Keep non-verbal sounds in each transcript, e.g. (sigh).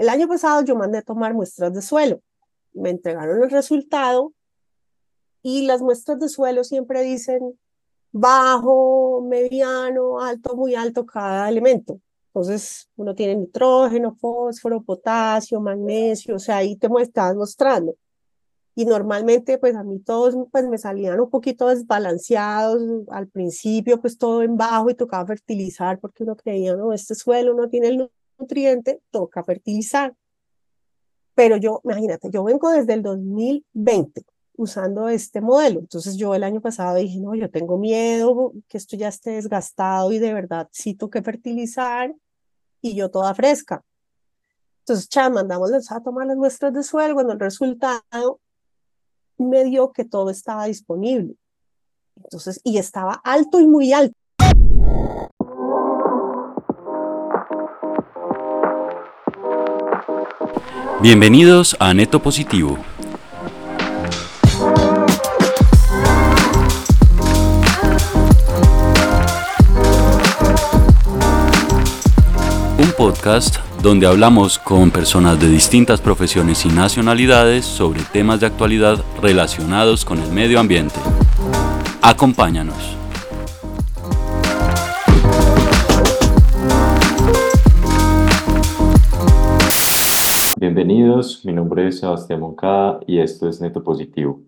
el año pasado yo mandé tomar muestras de suelo, me entregaron el resultado y las muestras de suelo siempre dicen bajo, mediano, alto, muy alto cada elemento. Entonces, uno tiene nitrógeno, fósforo, potasio, magnesio, o sea, ahí te estás mostrando. Y normalmente, pues a mí todos pues, me salían un poquito desbalanceados. Al principio, pues todo en bajo y tocaba fertilizar porque uno creía, no, este suelo no tiene el nutriente, toca fertilizar. Pero yo, imagínate, yo vengo desde el 2020 usando este modelo. Entonces yo el año pasado dije, no, yo tengo miedo que esto ya esté desgastado y de verdad sí que fertilizar y yo toda fresca. Entonces, ya mandamos a tomar las muestras de suelo cuando el resultado me dio que todo estaba disponible. Entonces, y estaba alto y muy alto. Bienvenidos a Neto Positivo podcast donde hablamos con personas de distintas profesiones y nacionalidades sobre temas de actualidad relacionados con el medio ambiente. Acompáñanos. Bienvenidos, mi nombre es Sebastián Moncada y esto es Neto Positivo.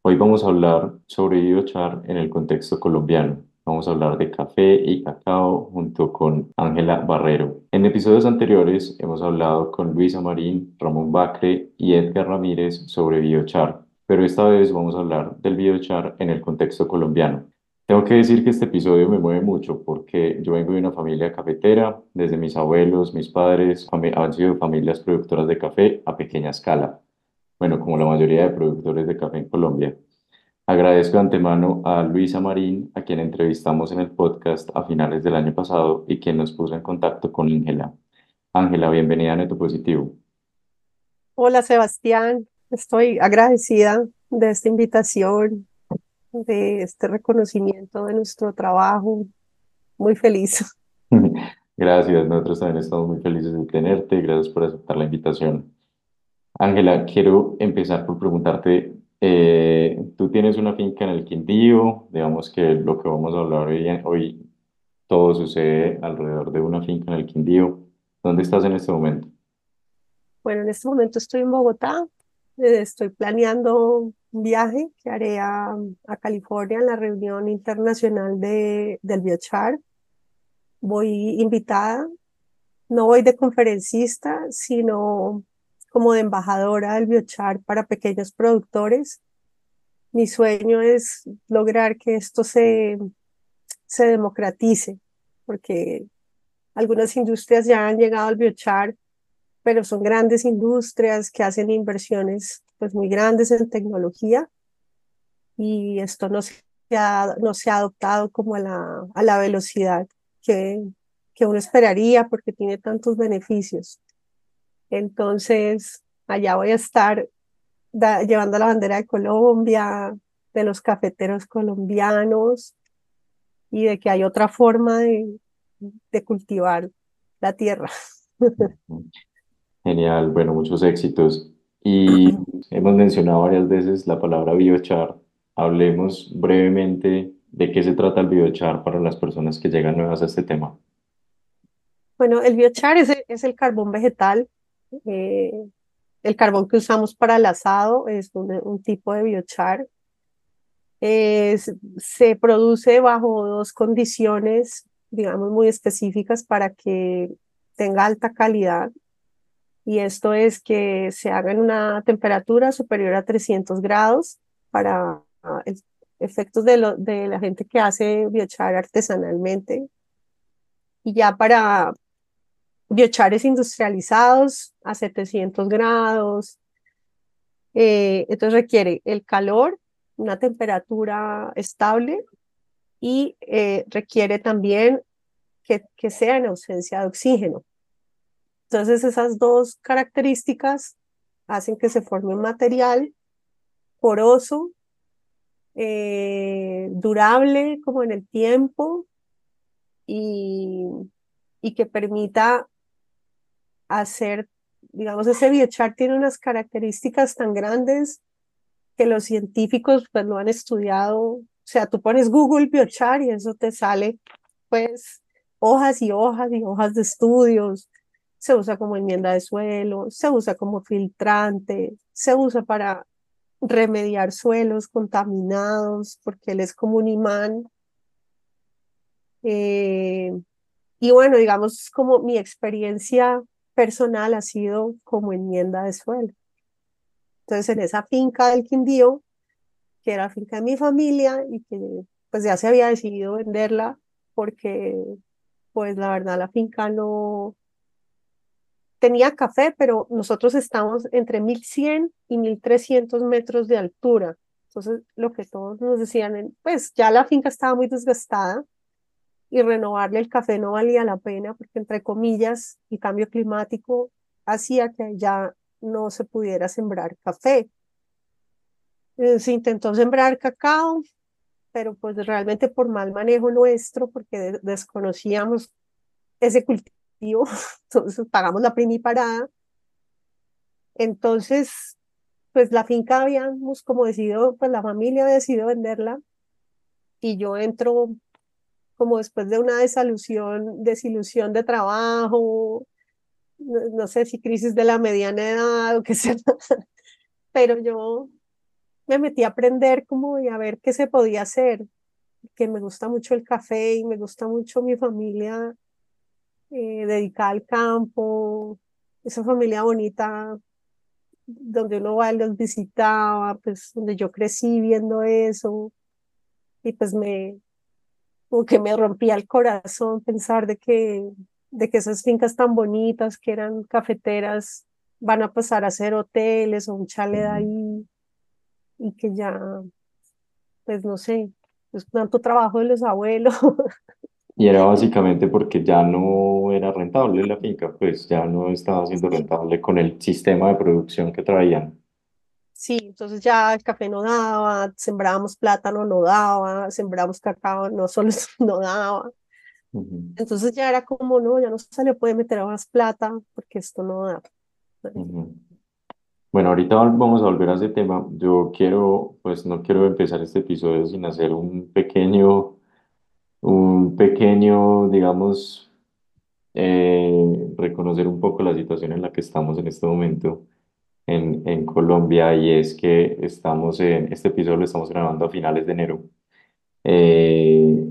Hoy vamos a hablar sobre biochar en el contexto colombiano. Vamos a hablar de café y cacao junto con Ángela Barrero. En episodios anteriores hemos hablado con Luisa Marín, Ramón Bacre y Edgar Ramírez sobre biochar, pero esta vez vamos a hablar del biochar en el contexto colombiano. Tengo que decir que este episodio me mueve mucho porque yo vengo de una familia cafetera, desde mis abuelos, mis padres han sido familias productoras de café a pequeña escala, bueno, como la mayoría de productores de café en Colombia. Agradezco de antemano a Luisa Marín, a quien entrevistamos en el podcast a finales del año pasado y quien nos puso en contacto con Ángela. Ángela, bienvenida a Neto Positivo. Hola Sebastián, estoy agradecida de esta invitación, de este reconocimiento de nuestro trabajo. Muy feliz. (laughs) (laughs) Gracias, nosotros también estamos muy felices de tenerte. Gracias por aceptar la invitación. Ángela, quiero empezar por preguntarte eh, tú tienes una finca en el Quindío, digamos que lo que vamos a hablar hoy, hoy todo sucede alrededor de una finca en el Quindío. ¿Dónde estás en este momento? Bueno, en este momento estoy en Bogotá. Eh, estoy planeando un viaje que haré a, a California en la reunión internacional de, del biochar. Voy invitada, no voy de conferencista, sino como de embajadora del biochar para pequeños productores. Mi sueño es lograr que esto se, se democratice, porque algunas industrias ya han llegado al biochar, pero son grandes industrias que hacen inversiones pues muy grandes en tecnología y esto no se ha, no se ha adoptado como a la, a la velocidad que, que uno esperaría porque tiene tantos beneficios. Entonces, allá voy a estar llevando la bandera de Colombia, de los cafeteros colombianos y de que hay otra forma de, de cultivar la tierra. Genial, bueno, muchos éxitos. Y (clears throat) hemos mencionado varias veces la palabra biochar. Hablemos brevemente de qué se trata el biochar para las personas que llegan nuevas a este tema. Bueno, el biochar es es el carbón vegetal eh, el carbón que usamos para el asado es un, tipo de biochar. se produce bajo dos condiciones, digamos, muy específicas para que tenga alta calidad. Y esto es que se haga en una temperatura superior a 300 grados para ah, efectos de, la gente que hace biochar artesanalmente. Y ya para biochares industrializados a 700 grados. Eh, entonces requiere el calor, una temperatura estable y eh, requiere también que sea en ausencia de oxígeno. Entonces esas dos características hacen que se forme un material poroso, eh, durable como en el tiempo y, y que permita hacer digamos, ese biochar tiene unas características tan grandes que los científicos pues lo han estudiado. O sea, tú pones Google biochar y eso te sale pues hojas y hojas y hojas de estudios. Se usa como enmienda de suelo, se usa como filtrante, se usa para remediar suelos contaminados porque él es como un imán. Eh, y bueno, digamos, como mi experiencia personal ha sido como enmienda de suelo. Entonces, en esa finca del Quindío, que era finca de mi familia y que pues ya se había decidido venderla porque pues la verdad la finca no tenía café, pero nosotros estamos entre 1100 y 1300 metros de altura. Entonces, lo que todos nos decían, pues ya la finca estaba muy desgastada y renovarle el café no valía la pena porque entre comillas el cambio climático hacía que ya no se pudiera sembrar café. Eh, se intentó sembrar cacao, pero pues realmente por mal manejo nuestro, porque desconocíamos ese cultivo, (laughs) entonces pagamos la primiparada. Entonces, pues la finca habíamos como decidido, pues la familia había decidido venderla y yo entro como después de una desilusión, desilusión de trabajo, no, sé si crisis de la mediana edad o qué (laughs) sea, pero yo me metí a aprender como y a ver qué se podía hacer, que me gusta mucho el café y me gusta mucho mi familia eh, dedicada al campo, esa familia bonita donde uno va y los visitaba, pues donde yo crecí viendo eso y pues me, como que me rompía el corazón pensar de que, de que esas fincas tan bonitas que eran cafeteras van a pasar a ser hoteles o un chalet ahí y que ya, pues no sé, es tanto trabajo de los abuelos. Y era (laughs) básicamente porque ya no era rentable la finca, pues ya no estaba siendo rentable con el sistema de producción que traían. Sí, entonces ya el café no daba, sembrábamos plátano, no daba, sembramos cacao, no solo (laughs) no daba. Entonces ya era como, no, ya no se le puede meter más plata porque esto no da. Bueno, ahorita vamos a volver a ese tema. Yo quiero, pues no quiero empezar este episodio sin hacer un pequeño, un pequeño, digamos, eh, reconocer un poco la situación en la que estamos en este momento en, en Colombia y es que estamos en, este episodio lo estamos grabando a finales de enero eh,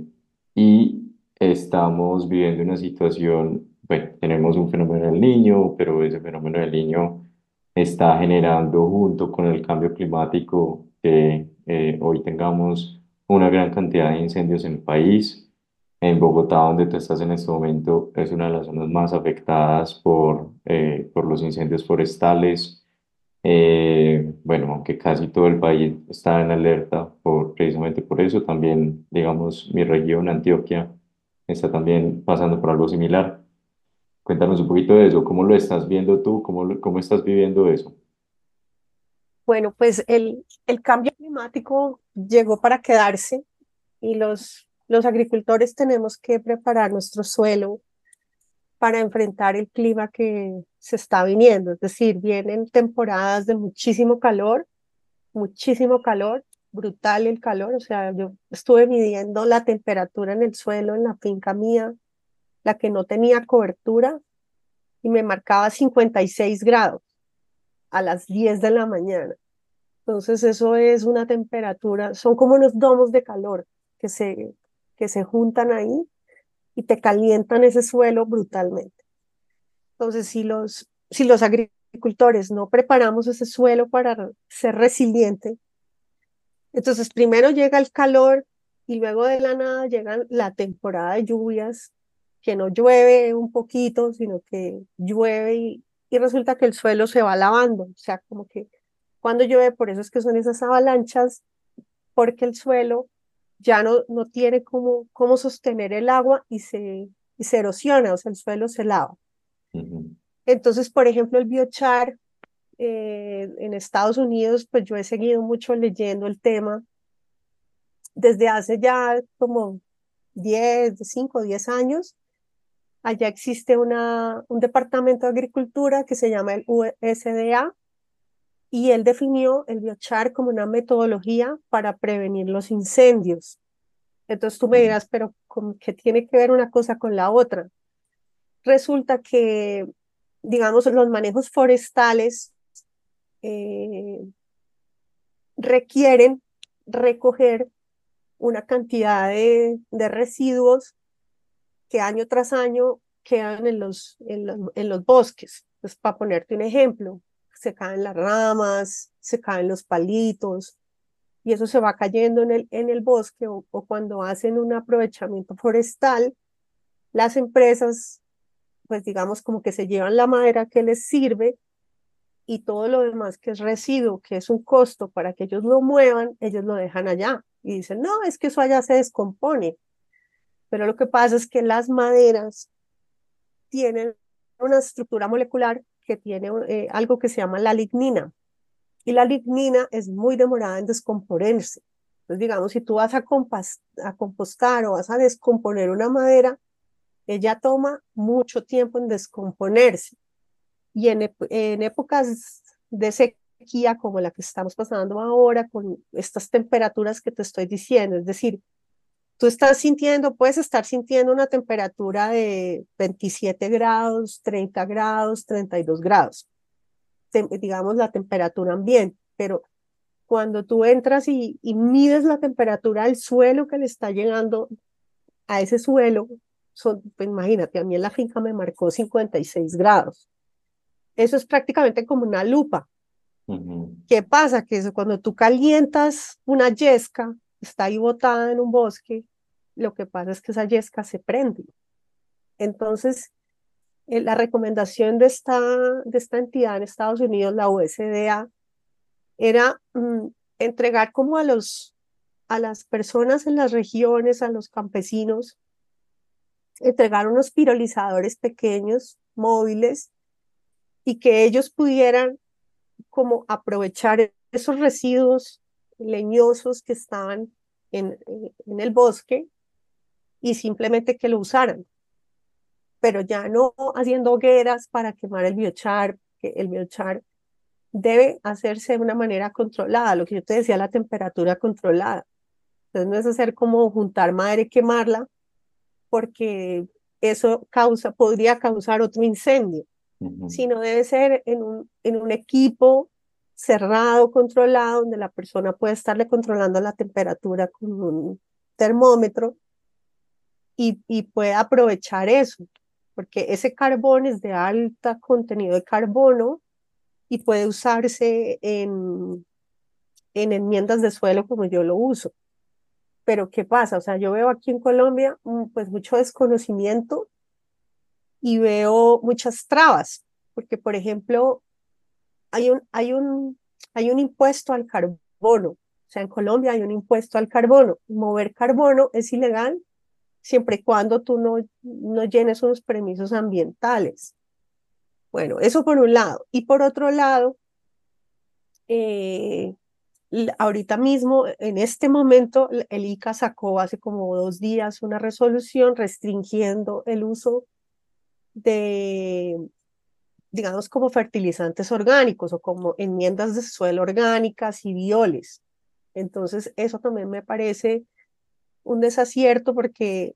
y estamos viviendo una situación, bueno, tenemos un fenómeno del niño, pero ese fenómeno del niño está generando junto con el cambio climático que eh, hoy tengamos una gran cantidad de incendios en el país. En Bogotá, donde tú estás en este momento, es una de las zonas más afectadas por, eh, por los incendios forestales. Eh, bueno, aunque casi todo el país está en alerta por, precisamente por eso, también, digamos, mi región, Antioquia, está también pasando por algo similar. Cuéntanos un poquito de eso, ¿cómo lo estás viendo tú? ¿Cómo, cómo estás viviendo eso? Bueno, pues el, el cambio climático llegó para quedarse y los, los agricultores tenemos que preparar nuestro suelo para enfrentar el clima que se está viniendo. Es decir, vienen temporadas de muchísimo calor, muchísimo calor, brutal el calor. O sea, yo estuve midiendo la temperatura en el suelo, en la finca mía, la que no tenía cobertura, y me marcaba 56 grados a las 10 de la mañana. Entonces eso es una temperatura, son como unos domos de calor que se, que se juntan ahí y te calientan ese suelo brutalmente. Entonces, si los, si los agricultores no preparamos ese suelo para ser resiliente, entonces primero llega el calor y luego de la nada llega la temporada de lluvias, que no llueve un poquito, sino que llueve y, y resulta que el suelo se va lavando. O sea, como que cuando llueve, por eso es que son esas avalanchas, porque el suelo ya no, no tiene cómo, cómo sostener el agua y se, y se erosiona, o sea, el suelo se lava. Entonces, por ejemplo, el biochar eh, en Estados Unidos, pues yo he seguido mucho leyendo el tema desde hace ya como 10, 5, 10 años. allá existe una, un departamento de agricultura que se llama el USDA y él definió el biochar como una metodología para prevenir los incendios. Entonces tú me dirás, pero ¿qué tiene que ver una cosa con la otra? Resulta que, digamos, los manejos forestales eh, requieren recoger una cantidad de, residuos que año tras año quedan en los, en los, en los bosques. Pues para ponerte un ejemplo, se caen las ramas, se caen los palitos, y eso se va cayendo en el, en el bosque o, cuando hacen un aprovechamiento forestal, las empresas, pues digamos como que se llevan la madera que les sirve y todo lo demás que es residuo, que es un costo para que ellos lo muevan, ellos lo dejan allá y dicen, no, es que eso allá se descompone. Pero lo que pasa es que las maderas tienen una estructura molecular que tiene eh, algo que se llama la lignina. Y la lignina es muy demorada en descomponerse. Entonces, digamos, si tú vas a, a compostar o vas a descomponer una madera, ella toma mucho tiempo en descomponerse. Y en, en épocas de sequía como la que estamos pasando ahora, con estas temperaturas que te estoy diciendo, es decir, tú estás sintiendo, puedes estar sintiendo una temperatura de 27 grados, 30 grados, 32 grados, digamos la temperatura ambiente, pero cuando tú entras y, mides la temperatura del suelo que le está llegando a ese suelo, son, pues imagínate, a mí en la finca me marcó 56 grados. Eso es prácticamente como una lupa. ¿Qué pasa? Que cuando tú calientas una yesca, está ahí botada en un bosque, lo que pasa es que esa yesca se prende. Entonces, eh, la recomendación de esta, de esta entidad en Estados Unidos, la USDA, era mm, entregar como a, los, a las personas en las regiones, a los campesinos, entregar unos pirolizadores pequeños, móviles, y que ellos pudieran como aprovechar esos residuos leñosos que estaban en, en el bosque y simplemente que lo usaran. Pero ya no haciendo hogueras para quemar el biochar, que el biochar debe hacerse de una manera controlada, lo que yo te decía, la temperatura controlada. Entonces no es hacer como juntar madera y quemarla, porque eso causa, podría causar otro incendio, sino debe ser en un, en un equipo cerrado, controlado, donde la persona puede estarle controlando la temperatura con un termómetro y, puede aprovechar eso, porque ese carbón es de alta contenido de carbono y puede usarse en, en enmiendas de suelo como yo lo uso. Pero ¿qué pasa? O sea, yo veo aquí en Colombia mm, pues mucho desconocimiento y veo muchas trabas, porque por ejemplo, hay un, hay un, hay un impuesto al carbono. O sea, en Colombia hay un impuesto al carbono. Mover carbono es ilegal siempre y cuando tú no, no llenes unos permisos ambientales. Bueno, eso por un lado. Y por otro lado, eh, ahorita mismo, en este momento, el ICA sacó hace como dos días una resolución restringiendo el uso de, digamos, como fertilizantes orgánicos o como enmiendas de suelo orgánicas y bioles. Entonces, eso también me parece un desacierto porque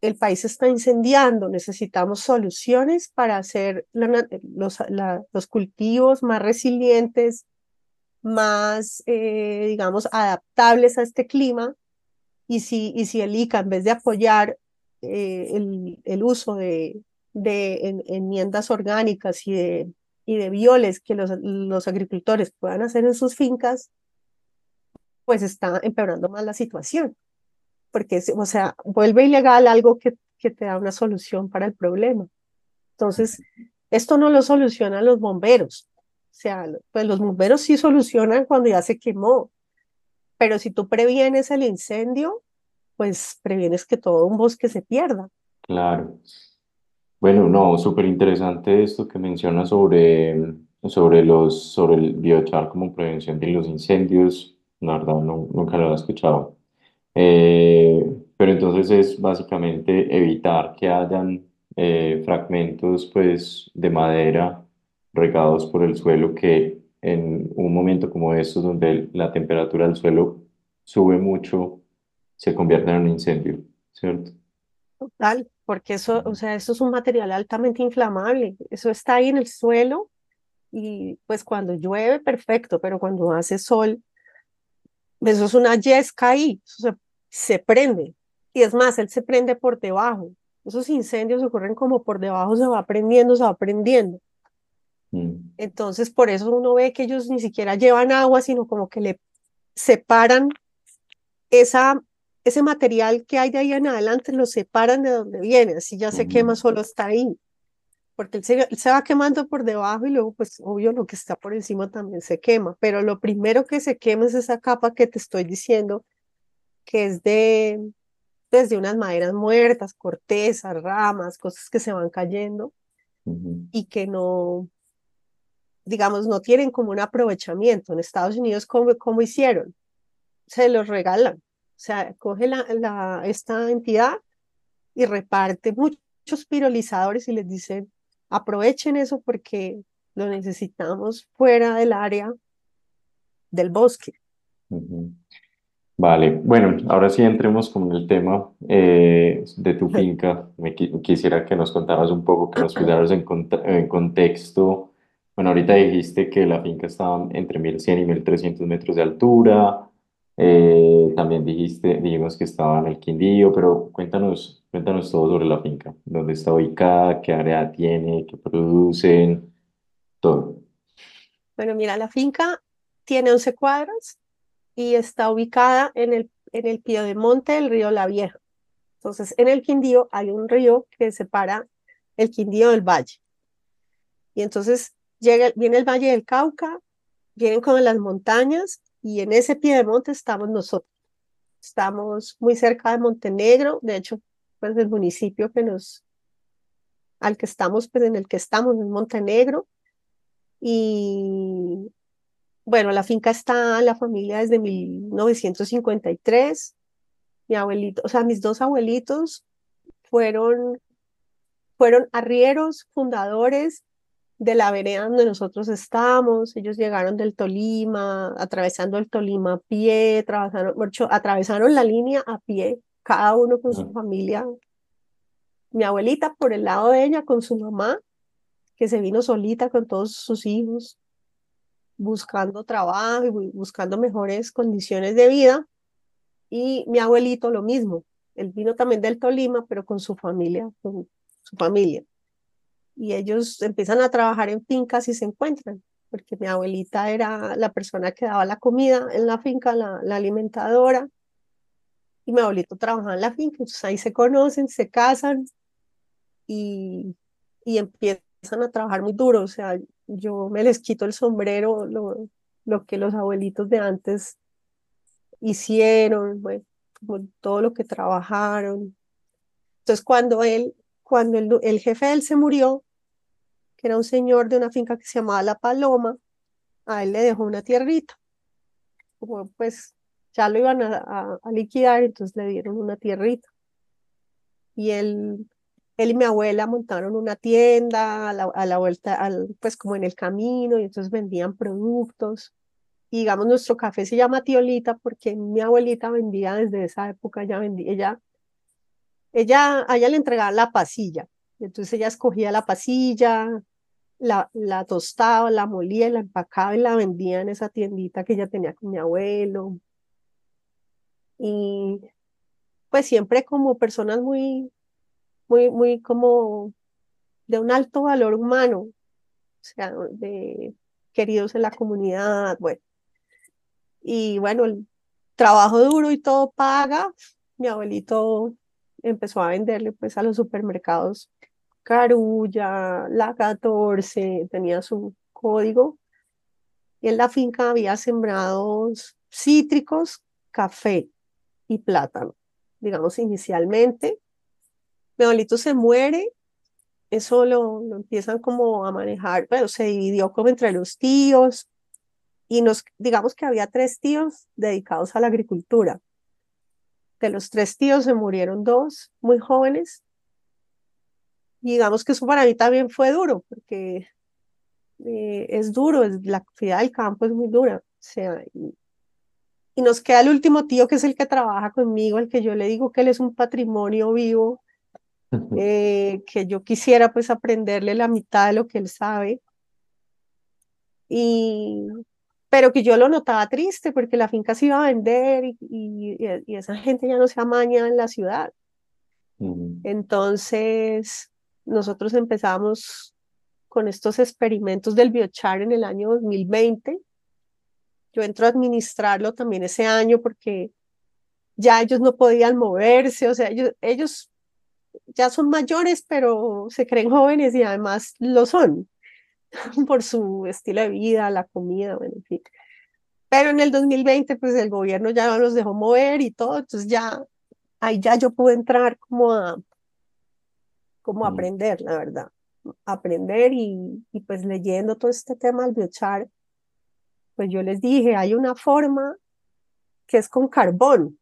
el país está incendiando, necesitamos soluciones para hacer los, los, cultivos más resilientes, más, eh, digamos, adaptables a este clima. Y si, y si el ICA, en vez de apoyar eh, el, el, uso de, de enmiendas orgánicas y de, y de bioles que los, los agricultores puedan hacer en sus fincas, pues está empeorando más la situación porque, o sea, vuelve ilegal algo que, que te da una solución para el problema. Entonces, esto no lo solucionan los bomberos. O sea, pues los bomberos sí solucionan cuando ya se quemó, pero si tú previenes el incendio, pues previenes que todo un bosque se pierda. Claro. Bueno, no, súper interesante esto que mencionas sobre, sobre, los, sobre el biochar como prevención de los incendios. La verdad, nunca lo había escuchado. Eh, pero entonces es básicamente evitar que hayan eh, fragmentos pues de madera regados por el suelo que en un momento como estos donde la temperatura del suelo sube mucho, se convierten en un incendio, ¿cierto? Total, porque eso, o sea, eso es un material altamente inflamable. Eso está ahí en el suelo y pues cuando llueve, perfecto, pero cuando hace sol, eso es una yesca ahí, eso se, se prende. Y es más, él se prende por debajo. Esos incendios ocurren como por debajo, se va prendiendo, se va prendiendo. Mm, Entonces, por eso uno ve que ellos ni siquiera llevan agua, sino como que le separan esa, ese material que hay de ahí en adelante, lo separan de donde viene, así ya se quema, ujú, solo está ahí. Porque él se, él se va quemando por debajo y luego, pues, obvio, lo que está por encima también se quema. Pero lo primero que se quema es esa capa que te estoy diciendo, que es de, desde unas maderas muertas, cortezas, ramas, cosas que se van cayendo ujú, y que no, digamos, no tienen como un aprovechamiento. En Estados Unidos, ¿cómo, cómo hicieron? Se los regalan. O sea, coge la, la, esta entidad y reparte muchos pirolizadores y les dicen, aprovechen eso porque lo necesitamos fuera del área del bosque. ujú. Vale, bueno, ahora sí entremos con el tema eh, de tu finca. Me qui- quisiera que nos contaras un poco, que nos pusieras en, cont- en contexto. Bueno, ahorita dijiste que la finca estaba entre 1100 y 1300 metros de altura. Eh, también dijiste, dijimos que estaba en el Quindío, pero cuéntanos, cuéntanos todo sobre la finca. ¿Dónde está ubicada? ¿Qué área tiene? ¿Qué producen? Todo. Bueno, mira, la finca tiene 11 cuadras y está ubicada en el, en el piedemonte del río La Vieja. Entonces, en el Quindío hay un río que separa el Quindío del valle. Y entonces llega, viene el Valle del Cauca, vienen como las montañas y en ese piedemonte estamos nosotros. Estamos muy cerca de Montenegro, de hecho, pues el municipio que nos, al que estamos, pues en el que estamos es Montenegro. Y bueno, la finca está en la familia desde 1953. Mi abuelito, o sea, mis dos abuelitos fueron, fueron arrieros, fundadores de la vereda donde nosotros estamos. Ellos llegaron del Tolima, atravesando el Tolima a pie, atravesaron, atravesaron la línea a pie, cada uno con su familia. Mi abuelita por el lado de ella, con su mamá, que se vino solita con todos sus hijos, buscando trabajo y bu- buscando mejores condiciones de vida. Y mi abuelito lo mismo. Él vino también del Tolima, pero con su familia, con su familia. Y ellos empiezan a trabajar en fincas y se encuentran, porque mi abuelita era la persona que daba la comida en la finca, la, la alimentadora, y mi abuelito trabajaba en la finca. Entonces ahí se conocen, se casan y, y empiezan a trabajar muy duro. O sea, yo me les quito el sombrero, lo, lo que los abuelitos de antes hicieron, bueno, todo lo que trabajaron. Entonces, cuando él, cuando el, el jefe de él se murió, que era un señor de una finca que se llamaba La Paloma, a él le dejó una tierrita, como pues ya lo iban a, a, a liquidar, entonces le dieron una tierrita. Y él, él y mi abuela montaron una tienda a la, a la vuelta, al, pues como en el camino, y entonces vendían productos. Y digamos, nuestro café se llama Tiolita porque mi abuelita vendía desde esa época, ya vendía, ella, ella, a ella le entregaban la pasilla. Entonces ella escogía la pasilla, la, la tostaba, la molía, la empacaba y la vendía en esa tiendita que ella tenía con mi abuelo. Y pues siempre como personas muy, muy, muy como de un alto valor humano, o sea, de queridos en la comunidad, bueno. Y bueno, el trabajo duro y todo paga. Mi abuelito empezó a venderle pues a los supermercados Carulla, La 14, tenía su código. Y en la finca había sembrados cítricos, café y plátano. Digamos, inicialmente, mi abuelito se muere, eso lo, lo empiezan como a manejar, bueno, se dividió como entre los tíos y nos, digamos que había tres tíos dedicados a la agricultura. De los tres tíos se murieron dos muy jóvenes Y digamos que eso para mí también fue duro, porque eh, es duro, es, la actividad del campo es muy dura. O sea, y, y nos queda el último tío que es el que trabaja conmigo, el que yo le digo que él es un patrimonio vivo, eh, que yo quisiera pues aprenderle la mitad de lo que él sabe. Y, pero que yo lo notaba triste porque la finca se iba a vender y, y, esa gente ya no se amaña en la ciudad. Entonces, nosotros empezamos con estos experimentos del biochar en el año 2020 yo entro a administrarlo también ese año porque ya ellos no podían moverse, o sea, ellos, ellos ya son mayores, pero se creen jóvenes y además lo son (laughs) por su estilo de vida, la comida, bueno, en fin. Pero en el 2020, pues el gobierno ya no los dejó mover y todo, entonces ya, ahí ya yo pude entrar como a, como a aprender, la verdad, aprender y, y pues leyendo todo este tema del biochar, pues yo les dije, hay una forma que es con carbón.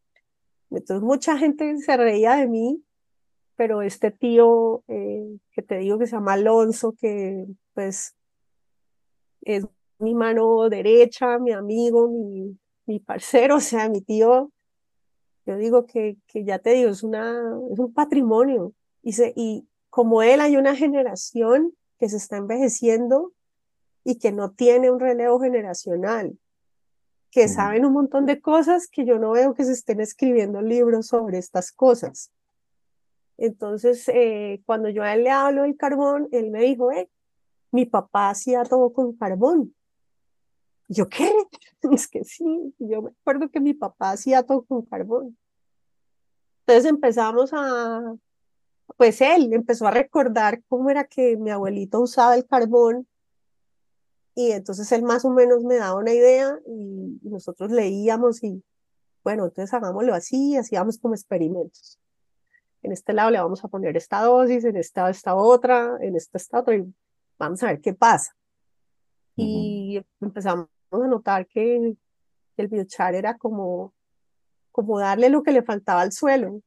Entonces mucha gente se reía de mí, pero este tío eh, que te digo que se llama Alonso, que pues es mi mano derecha, mi amigo, mi, mi parcero, (laughs) o sea, mi tío, yo digo que, que ya te digo, es, una, es un patrimonio. Y, se, y como él hay una generación que se está envejeciendo y que no tiene un relevo generacional, que saben un montón de cosas que yo no veo que se estén escribiendo libros sobre estas cosas. Entonces, eh, cuando yo a él le hablo del carbón, él me dijo, eh, mi papá hacía todo con carbón. ¿Yo qué? (laughs) Es que sí, yo me acuerdo que mi papá hacía todo con carbón. Entonces empezamos a, pues él empezó a recordar cómo era que mi abuelito usaba el carbón y entonces él más o menos me daba una idea y, nosotros leíamos y bueno, entonces hagámoslo así, hacíamos como experimentos. En este lado le vamos a poner esta dosis, en esta esta otra, en esta esta otra y vamos a ver qué pasa. Y empezamos a notar que el biochar era como, como darle lo que le faltaba al suelo,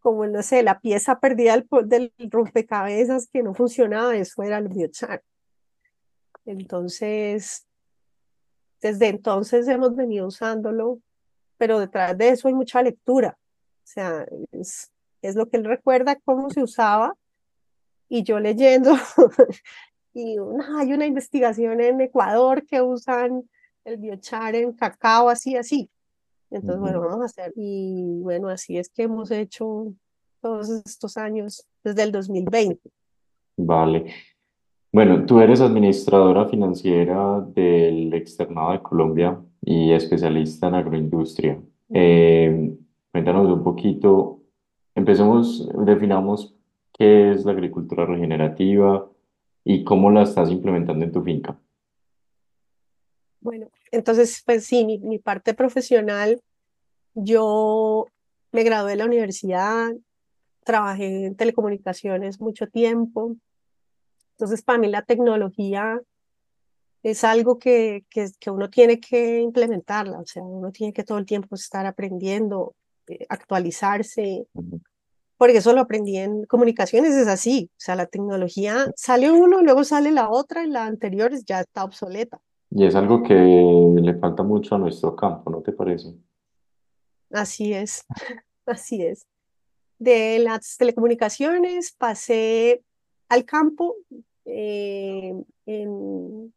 como, no sé, la pieza perdida del, del rompecabezas que no funcionaba, eso era el biochar. Entonces, desde entonces hemos venido usándolo, pero detrás de eso hay mucha lectura. O sea, es, es lo que él recuerda cómo se usaba y yo leyendo. (laughs) y hay una investigación en Ecuador que usan el biochar en cacao, así, así. Entonces, bueno, vamos a hacer. Y bueno, así es que hemos hecho todos estos años desde el 2020. Vale. Bueno, tú eres administradora financiera del Externado de Colombia y especialista en agroindustria. Eh, cuéntanos un poquito, empecemos, definamos qué es la agricultura regenerativa y cómo la estás implementando en tu finca. Bueno, entonces, pues sí, mi, mi parte profesional, yo me gradué de la universidad, trabajé en telecomunicaciones mucho tiempo, entonces, para mí la tecnología es algo que, que, que, uno tiene que implementarla, o sea, uno tiene que todo el tiempo estar aprendiendo, actualizarse, porque eso lo aprendí en comunicaciones, es así, o sea, la tecnología sale uno, luego sale la otra y la anterior ya está obsoleta. Y es algo que le falta mucho a nuestro campo, ¿no te parece? Así es, (laughs) así es. De las telecomunicaciones pasé al campo eh, en,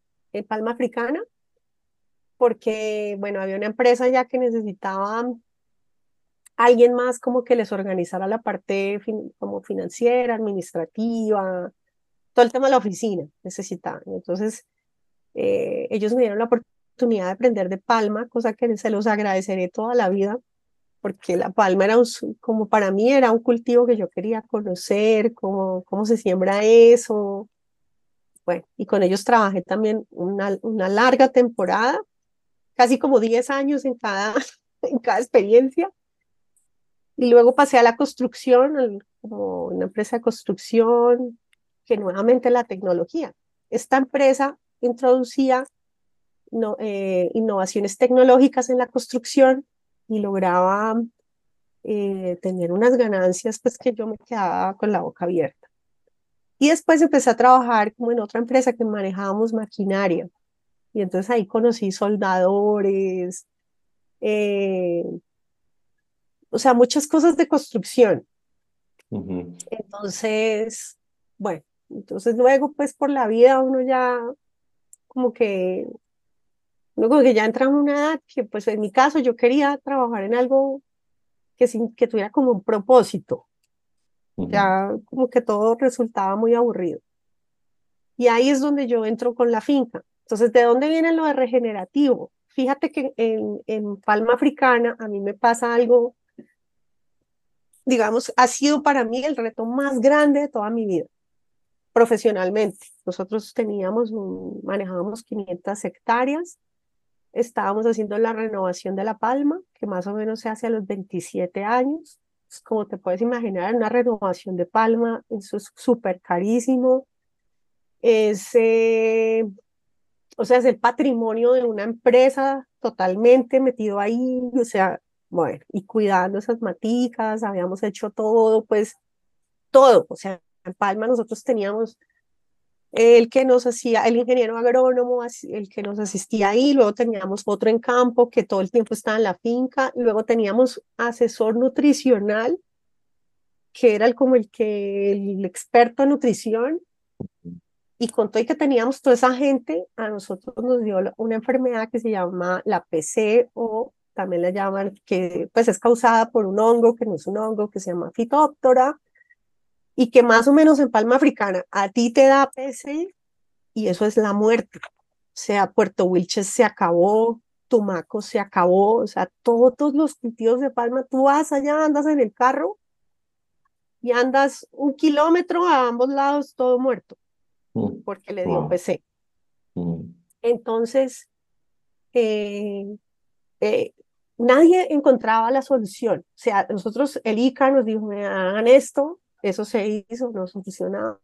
Palma Africana, porque, bueno, había una empresa ya que necesitaba alguien más como que les organizara la parte como financiera, administrativa, todo el tema de la oficina necesitaban. Entonces, eh, ellos me dieron la oportunidad de aprender de palma, cosa que se los agradeceré toda la vida, porque la palma era un, como para mí era un cultivo que yo quería conocer, cómo, cómo se siembra eso. Bueno, y con ellos trabajé también una, una larga temporada, casi como 10 años en cada, (laughs) en cada experiencia. Y luego pasé a la construcción, como una empresa de construcción, que nuevamente la tecnología. Esta empresa introducía eh, innovaciones tecnológicas en la construcción y lograba eh, tener unas ganancias pues que yo me quedaba con la boca abierta. Y después empecé a trabajar como en otra empresa que manejábamos maquinaria. Y entonces ahí conocí soldadores, eh, o sea, muchas cosas de construcción. Entonces, bueno, entonces luego pues por la vida uno ya como que, uno como que ya entra en una edad que pues en mi caso yo quería trabajar en algo que, sin, que tuviera como un propósito. Ya como que todo resultaba muy aburrido. Y ahí es donde yo entro con la finca. Entonces, ¿de dónde viene lo de regenerativo? Fíjate que en, en Palma Africana a mí me pasa algo, digamos, ha sido para mí el reto más grande de toda mi vida, profesionalmente. Nosotros teníamos, manejábamos 500 hectáreas, estábamos haciendo la renovación de la palma, que más o menos se hace a los 27 años. Como te puedes imaginar, una renovación de palma, eso es súper carísimo. Es, o sea, es el patrimonio de una empresa totalmente metido ahí, o sea, bueno, y cuidando esas maticas, habíamos hecho todo, pues todo, o sea, en Palma nosotros teníamos el que nos hacía, el ingeniero agrónomo, el que nos asistía ahí, luego teníamos otro en campo que todo el tiempo estaba en la finca, luego teníamos asesor nutricional, que era el, como el que, el experto en nutrición, y con todo y que teníamos toda esa gente, a nosotros nos dio una enfermedad que se llama la PC o también la llaman, que pues es causada por un hongo, que no es un hongo, que se llama fitóptora, y que más o menos en palma africana a ti te da PC y eso es la muerte. O sea, Puerto Wilches se acabó, Tumaco se acabó, o sea, todos los cultivos de palma, tú vas allá, andas en el carro y andas un kilómetro a ambos lados, todo muerto. Mm. porque le dio PC. Mm. Entonces, eh, eh, nadie encontraba la solución. O sea, nosotros, el ICA nos dijo, hagan esto, eso se hizo, no funcionaba.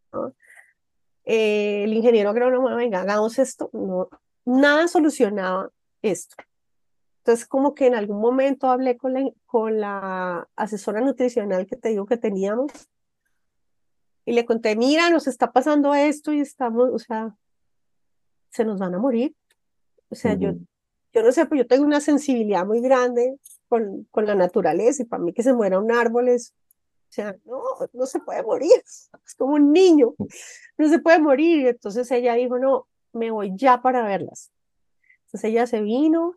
Eh, el ingeniero agrónomo, venga, hagamos esto, no, nada solucionaba esto. Entonces, como que en algún momento hablé con la, con la asesora nutricional que te digo que teníamos y le conté, mira, nos está pasando esto y estamos, o sea, se nos van a morir. O sea, yo, yo no sé, pero yo tengo una sensibilidad muy grande con, con la naturaleza y para mí que se muera un árbol es, o sea, no, no se puede morir, (laughs) es como un niño, no se puede morir. Y entonces ella dijo, no, me voy ya para verlas. Entonces ella se vino,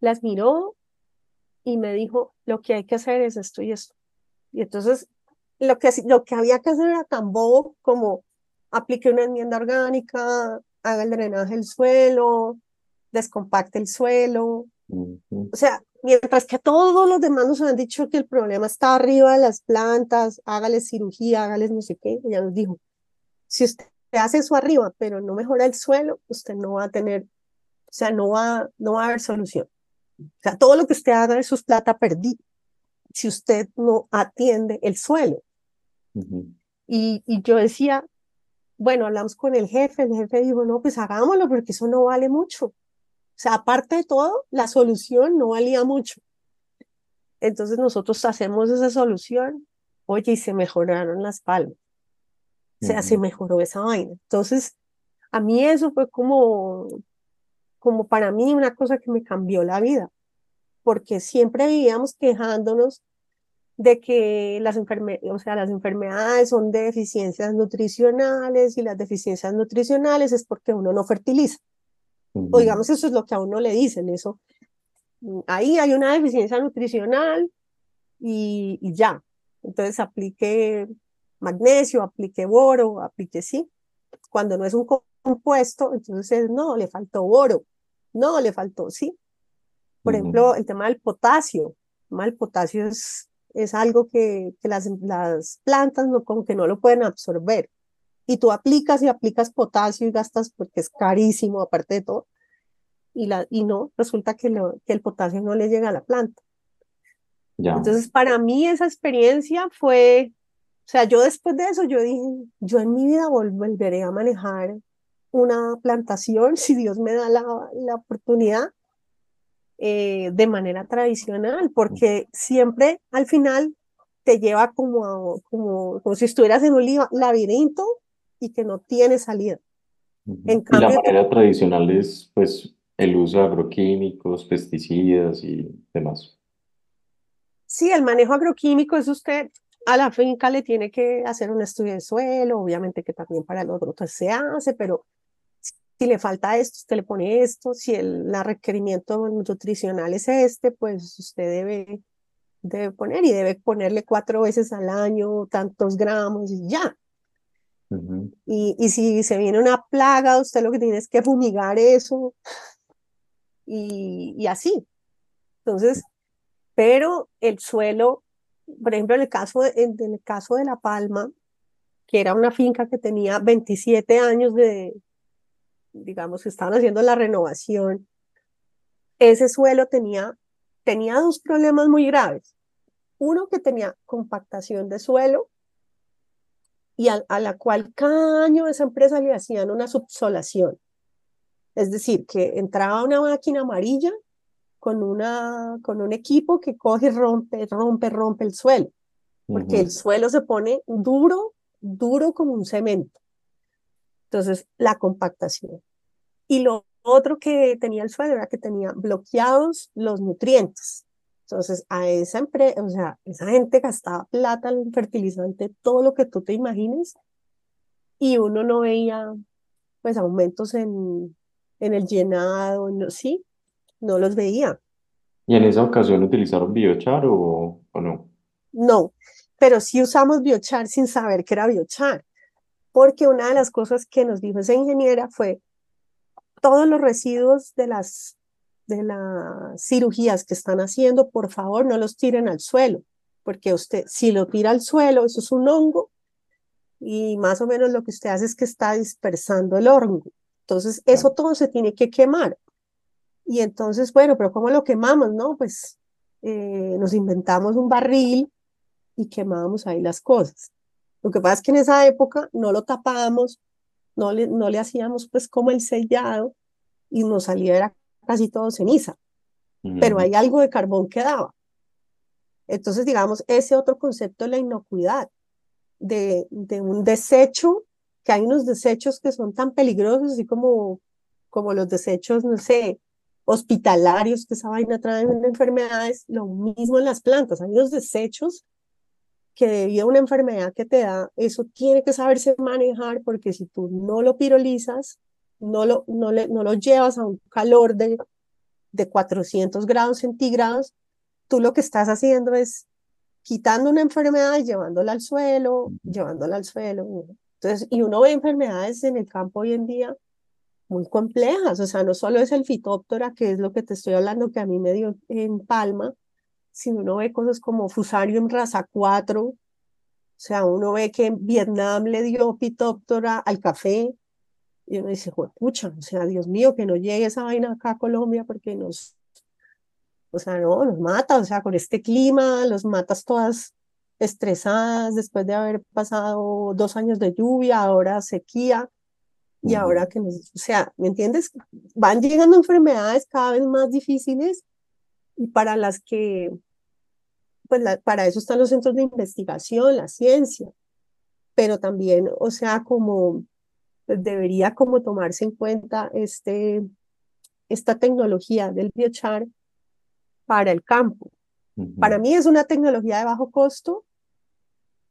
las miró y me dijo, lo que hay que hacer es esto y esto. Y entonces lo que, lo que había que hacer era tan bobo como aplique una enmienda orgánica, haga el drenaje del suelo, descompacte el suelo. O sea, mientras que todos los demás nos han dicho que el problema está arriba de las plantas, hágale cirugía, hágale no sé qué, ella nos dijo, si usted hace eso arriba, pero no mejora el suelo, usted no va a tener, o sea, no va, no va a haber solución. O sea, todo lo que usted haga es su plata perdida si usted no atiende el suelo y, y yo decía, bueno, hablamos con el jefe, el jefe dijo, no, pues hagámoslo porque eso no vale mucho. O sea, aparte de todo, la solución no valía mucho. Entonces nosotros hacemos esa solución, oye, y se mejoraron las palmas. O sea, se mejoró esa vaina. Entonces, a mí eso fue como, como para mí una cosa que me cambió la vida, porque siempre vivíamos quejándonos de que las, o sea, las enfermedades son de deficiencias nutricionales y las deficiencias nutricionales es porque uno no fertiliza. O digamos, eso es lo que a uno le dicen, eso. Mm, ahí hay una deficiencia nutricional y, y ya. Entonces aplique magnesio, aplique boro, aplique sí. Cuando no es un compuesto, entonces no, le faltó boro, no, le faltó sí. Por ejemplo, el tema del potasio. El tema del potasio es es algo que, que las, las plantas no, como que no lo pueden absorber. Y tú aplicas y aplicas potasio y gastas porque es carísimo aparte de todo. Y, la, y no, resulta que, que el potasio no le llega a la planta. Entonces, para mí esa experiencia fue, o sea, yo después de eso, yo dije, yo en mi vida volveré a manejar una plantación, (laughs) si Dios me da la, la oportunidad, eh, de manera tradicional, porque siempre al final te lleva como, como, como si estuvieras en un laberinto y que no tiene salida. En y la manera tradicional es pues el uso de agroquímicos, pesticidas y demás. Sí, el manejo agroquímico es usted a la finca le tiene que hacer un estudio de suelo, obviamente que también para los otros se hace, pero si le falta esto, usted le pone esto, si el requerimiento nutricional es este, pues usted debe, debe poner y debe ponerle cuatro veces al año tantos gramos y ya. Y, y si se viene una plaga, usted lo que tiene es que fumigar eso y, y así. Entonces, pero el suelo por ejemplo, en el caso de, en el caso de La Palma, que era una finca que tenía 27 años de, digamos, que estaban haciendo la renovación, ese suelo tenía, tenía dos problemas muy graves. Uno que tenía compactación de suelo y a, a la cual cada año esa empresa le hacían una subsolación. Es decir, que entraba una máquina amarilla con, una, con un equipo que coge, rompe, rompe, rompe el suelo, porque el suelo se pone duro, duro como un cemento. Entonces, la compactación. Y lo otro que tenía el suelo era que tenía bloqueados los nutrientes. Entonces, a esa empresa, o sea, esa gente gastaba plata en fertilizante, todo lo que tú te imagines, y uno no veía, pues, aumentos en, en el llenado, no, sí, no los veía. ¿Y en esa ocasión utilizaron biochar o, o no? No, pero sí usamos biochar sin saber que era biochar, porque una de las cosas que nos dijo esa ingeniera fue todos los residuos de las, de las cirugías que están haciendo, por favor, no los tiren al suelo, porque usted, si lo tira al suelo, eso es un hongo, y más o menos lo que usted hace es que está dispersando el hongo. Entonces, eso todo se tiene que quemar. Y entonces, bueno, pero ¿cómo lo quemamos? No, pues eh, nos inventamos un barril y quemábamos ahí las cosas. Lo que pasa es que en esa época no lo tapábamos, no le, no le hacíamos pues como el sellado y nos salía era casi todo ceniza, pero hay algo de carbón que daba. Entonces, digamos, ese otro concepto de la inocuidad, de, de un desecho, que hay unos desechos que son tan peligrosos, así como, como los desechos, no sé, hospitalarios que esa vaina trae enfermedades, lo mismo en las plantas, hay unos desechos que debido a una enfermedad que te da, eso tiene que saberse manejar porque si tú no lo pirolizas, no lo, no le, no lo llevas a un calor de, de 400 grados centígrados, tú lo que estás haciendo es quitando una enfermedad y llevándola al suelo, llevándola al suelo. Entonces, y uno ve enfermedades en el campo hoy en día muy complejas, o sea, no solo es el fitóptora, que es lo que te estoy hablando que a mí me dio en Palma, sino uno ve cosas como Fusarium raza 4, o sea, uno ve que en Vietnam le dio fitóptora al café, y uno dice, pucha, o sea, Dios mío, que no llegue esa vaina acá a Colombia porque nos, o sea, no, nos mata, o sea, con este clima, los matas todas estresadas después de haber pasado dos años de lluvia, ahora sequía, y ahora que nos, o sea, ¿me entiendes? Van llegando enfermedades cada vez más difíciles y para las que, pues para eso están los centros de investigación, la ciencia, pero también, o sea, como pues, debería como tomarse en cuenta este, esta tecnología del biochar para el campo. Para mí es una tecnología de bajo costo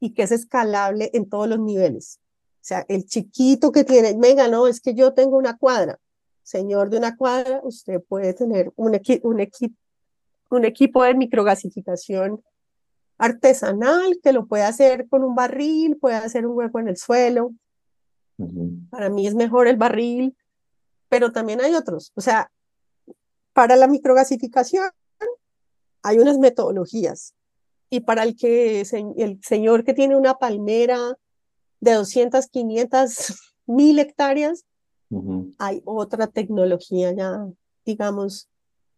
y que es escalable en todos los niveles. O sea, el chiquito que tiene, venga, no, es que yo tengo una cuadra. Señor de una cuadra, usted puede tener un, un, un equipo de microgasificación artesanal que lo puede hacer con un barril, puede hacer un hueco en el suelo. Para mí es mejor el barril, pero también hay otros. O sea, para la microgasificación hay unas metodologías. Y para el que el señor que tiene una palmera de 200, 500, (laughs) mil hectáreas, hay otra tecnología ya, digamos,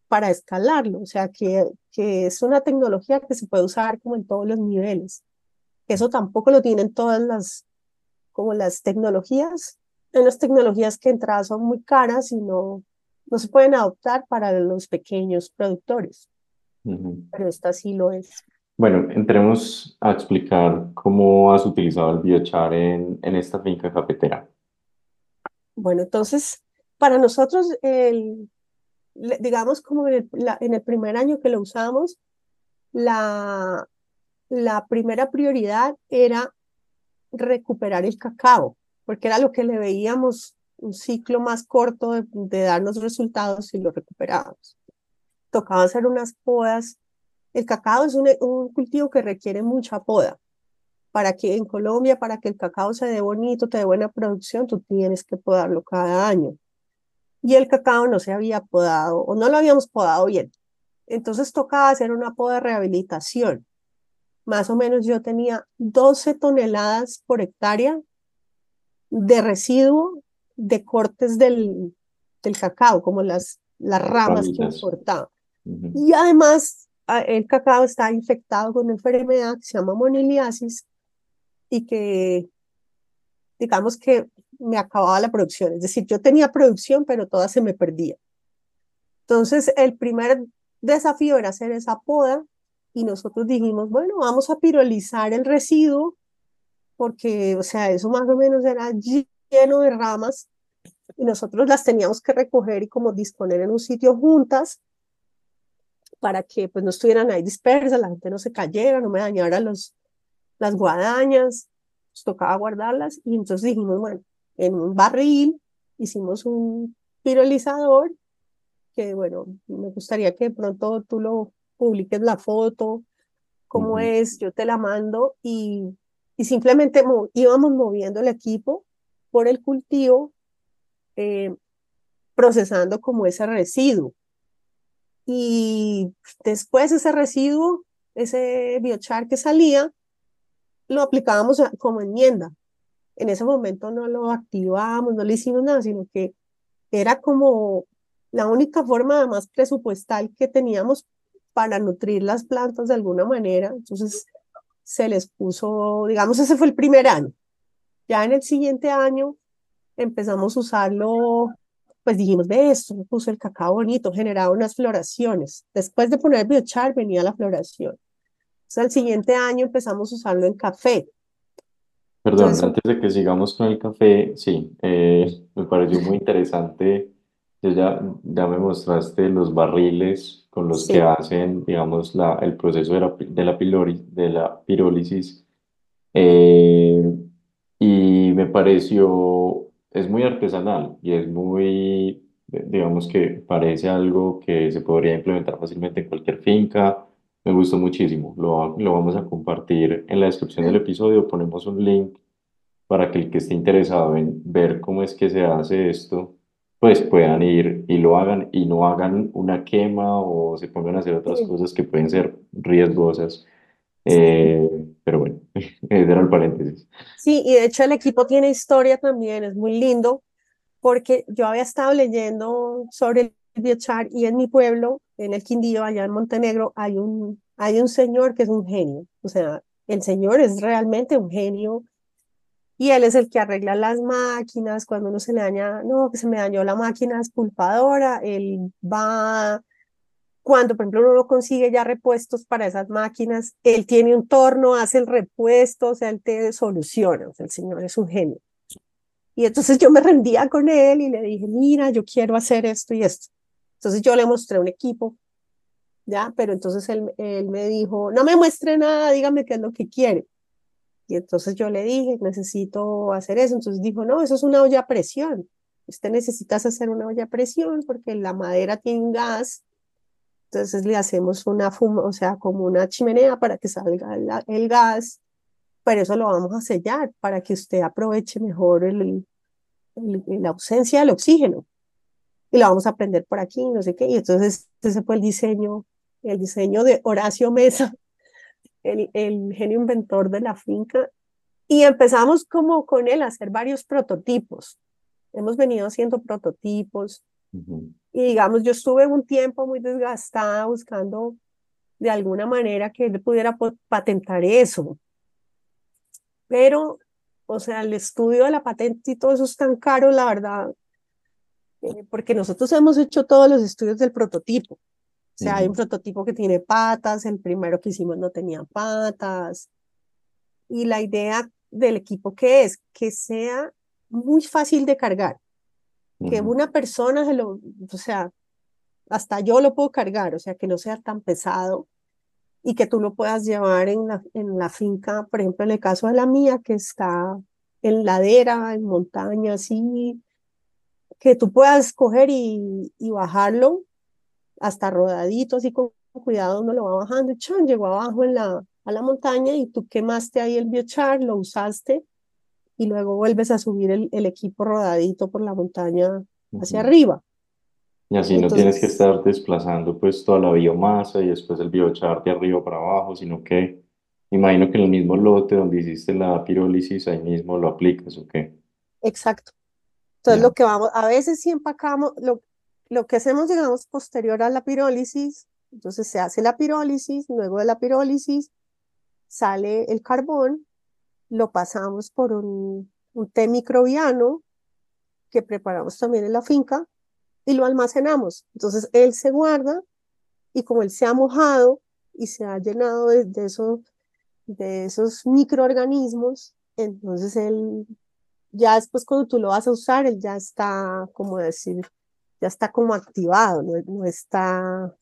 para escalarlo. O sea, que, que es una tecnología que se puede usar como en todos los niveles. Eso tampoco lo tienen todas las, como las tecnologías. En las tecnologías que entradas son muy caras y no, no se pueden adoptar para los pequeños productores. Pero esta sí lo es. Bueno, entremos a explicar cómo has utilizado el biochar en, en esta finca cafetera. Bueno, entonces, para nosotros, el, digamos como en el, en el primer año que lo usamos, la, la primera prioridad era recuperar el cacao, porque era lo que le veíamos un ciclo más corto de, de darnos resultados si lo recuperábamos. Tocaba hacer unas podas el cacao es un, cultivo que requiere mucha poda. Para que en Colombia, para que el cacao se dé bonito, te dé buena producción, tú tienes que podarlo cada año. Y el cacao no se había podado o no lo habíamos podado bien. Entonces tocaba hacer una poda de rehabilitación. Más o menos yo tenía 12 toneladas por hectárea de residuo de cortes del, del cacao, como las, las ramas que importaban. Y además el cacao está infectado con una enfermedad que se llama moniliasis y que, digamos que me acababa la producción. Es decir, yo tenía producción, pero toda se me perdía. Entonces, el primer desafío era hacer esa poda y nosotros dijimos, bueno, vamos a pirolizar el residuo porque, o sea, eso más o menos era lleno de ramas y nosotros las teníamos que recoger y como disponer en un sitio juntas para que pues no estuvieran ahí dispersas, la gente no se cayera, no me dañara los, las guadañas, pues tocaba guardarlas y entonces dijimos, bueno, en un barril hicimos un pirolizador que bueno, me gustaría que de pronto tú lo publiques la foto, cómo es, yo te la mando y, y simplemente íbamos moviendo el equipo por el cultivo, eh, procesando como ese residuo. Y después ese residuo, ese biochar que salía, lo aplicábamos como enmienda. En ese momento no lo activamos, no le hicimos nada, sino que era como la única forma más presupuestal que teníamos para nutrir las plantas de alguna manera. Entonces se les puso, digamos, ese fue el primer año. Ya en el siguiente año empezamos a usarlo pues dijimos, ve esto, puso el cacao bonito, generaba unas floraciones. Después de poner biochar venía la floración. Entonces, al siguiente año empezamos a usarlo en café. Perdón, antes de que sigamos con el café, sí, eh, me pareció muy interesante. Ya, ya me mostraste los barriles con los que hacen, digamos, la, el proceso de la, de la, de la pirólisis. Eh, y me pareció es muy artesanal y es muy, digamos que parece algo que se podría implementar fácilmente en cualquier finca. Me gustó muchísimo. Lo, lo vamos a compartir en la descripción del episodio. Ponemos un link para que el que esté interesado en ver cómo es que se hace esto, pues puedan ir y lo hagan y no hagan una quema o se pongan a hacer otras cosas que pueden ser riesgosas. Eh, pero bueno, (laughs) era el paréntesis. Sí, y de hecho el equipo tiene historia también, es muy lindo, porque yo había estado leyendo sobre el biochar y en mi pueblo, en el Quindío, allá en Montenegro, hay un, hay un señor que es un genio. O sea, el señor es realmente un genio y él es el que arregla las máquinas cuando uno se le daña, no, que se me dañó la máquina esculpadora, él va cuando, por ejemplo, uno no consigue ya repuestos para esas máquinas, él tiene un torno, hace el repuesto, o sea, él te soluciona, el señor es un genio. Y entonces yo me rendía con él y le dije, mira, yo quiero hacer esto y esto. Entonces yo le mostré un equipo, ¿ya? Pero entonces él, él me dijo, no me muestre nada, dígame qué es lo que quiere. Y entonces yo le dije, necesito hacer eso. Entonces dijo, no, eso es una olla a presión. Usted necesita hacer una olla a presión porque la madera tiene gas entonces le hacemos una fuma, o sea, como una chimenea para que salga el, gas, pero eso lo vamos a sellar para que usted aproveche mejor la ausencia del oxígeno. Y lo vamos a prender por aquí, no sé qué. Y entonces ese fue el diseño, el diseño de Horacio Mesa, el, el genio inventor de la finca. Y empezamos como con él a hacer varios prototipos. Hemos venido haciendo prototipos. Y digamos, yo estuve un tiempo muy desgastada buscando de alguna manera que él pudiera patentar eso. Pero, o sea, el estudio de la patente y todo eso es tan caro, la verdad, eh, porque nosotros hemos hecho todos los estudios del prototipo. O sea, hay un prototipo que tiene patas, el primero que hicimos no tenía patas. Y la idea del equipo que es que sea muy fácil de cargar, que una persona se lo, o sea, hasta yo lo puedo cargar, o sea, que no sea tan pesado y que tú lo puedas llevar en la, en la finca, por ejemplo, en el caso de la mía, que está en ladera, en montaña, así, que tú puedas coger y, y bajarlo hasta rodadito, así con cuidado uno lo va bajando, chon, llegó abajo en la, a la montaña y tú quemaste ahí el biochar, lo usaste y luego vuelves a subir el, el equipo rodadito por la montaña hacia arriba. Y así no tienes que estar desplazando pues toda la biomasa y después el biochar de arriba para abajo, sino que imagino que en el mismo lote donde hiciste la pirólisis, ahí mismo lo aplicas, ¿o qué? Exacto. Entonces lo que vamos, a veces sí empacamos, lo, lo que hacemos, digamos, posterior a la pirólisis, entonces se hace la pirólisis, luego de la pirólisis sale el carbón, lo pasamos por un, un té microbiano que preparamos también en la finca y lo almacenamos. Entonces él se guarda y como él se ha mojado y se ha llenado de, de, de esos microorganismos, entonces él ya después cuando tú lo vas a usar, él ya está, como decir, ya está como activado, no, no está,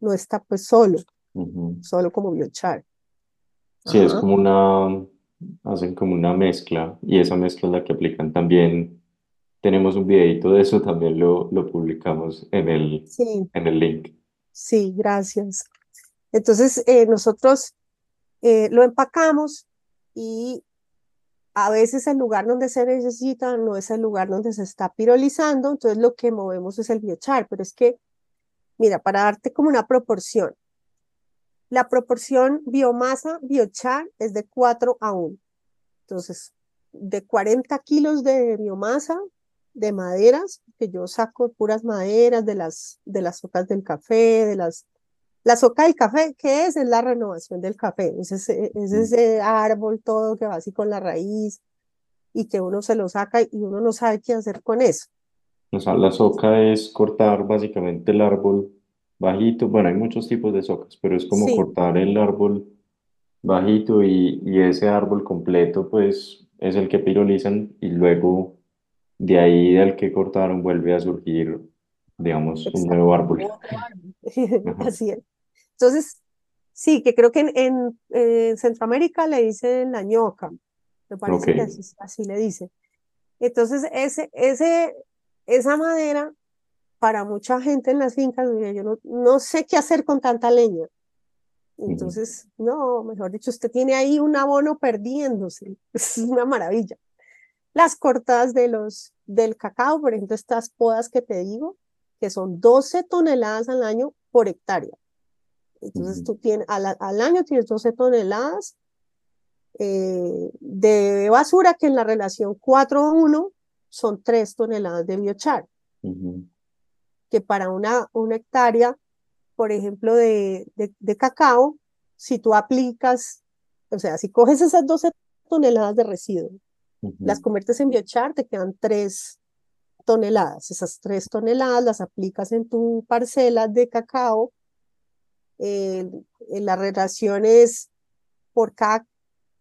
no está pues solo, solo como biochar. Sí, es como una, hacen como una mezcla y esa mezcla es la que aplican también tenemos un videito de eso, también lo, lo publicamos en el, sí. en el link. Sí, gracias. Entonces, eh, nosotros eh, lo empacamos y a veces el lugar donde se necesita no es el lugar donde se está pirolizando, entonces lo que movemos es el biochar, pero es que, mira, para darte como una proporción, la proporción biomasa-biochar es de 4 a 1. Entonces, de 40 kilos de biomasa, de maderas, que yo saco puras maderas de las, de las hojas del café, de las... La soca del café, ¿qué es? Es la renovación del café, es ese, es ese árbol todo que va así con la raíz y que uno se lo saca y uno no sabe qué hacer con eso. O sea, la soca es cortar básicamente el árbol bajito, bueno, hay muchos tipos de socas, pero es como cortar el árbol bajito y, y ese árbol completo pues es el que pirolizan y luego de ahí del que cortaron vuelve a surgir, digamos, un nuevo árbol. (laughs) Así es. Entonces, sí, que creo que en, en Centroamérica le dicen la ñoca, me parece que así, le dicen. Entonces, ese, ese, esa madera, para mucha gente en las fincas, yo no, no sé qué hacer con tanta leña. Entonces, no, mejor dicho, usted tiene ahí un abono perdiéndose. (laughs) Es una maravilla. Las cortadas de los, del cacao, por ejemplo, estas podas que te digo, que son 12 toneladas al año por hectárea. Entonces tú tienes, al, al, año tienes 12 toneladas eh, de basura que en la relación 4 a 1 son 3 toneladas de biochar. Que para una, una hectárea, por ejemplo, de, de, de cacao, si tú aplicas, o sea, si coges esas 12 toneladas de residuo las conviertes en biochar, te quedan tres toneladas. Esas tres toneladas las aplicas en tu parcela de cacao. Eh, la relación es por cada,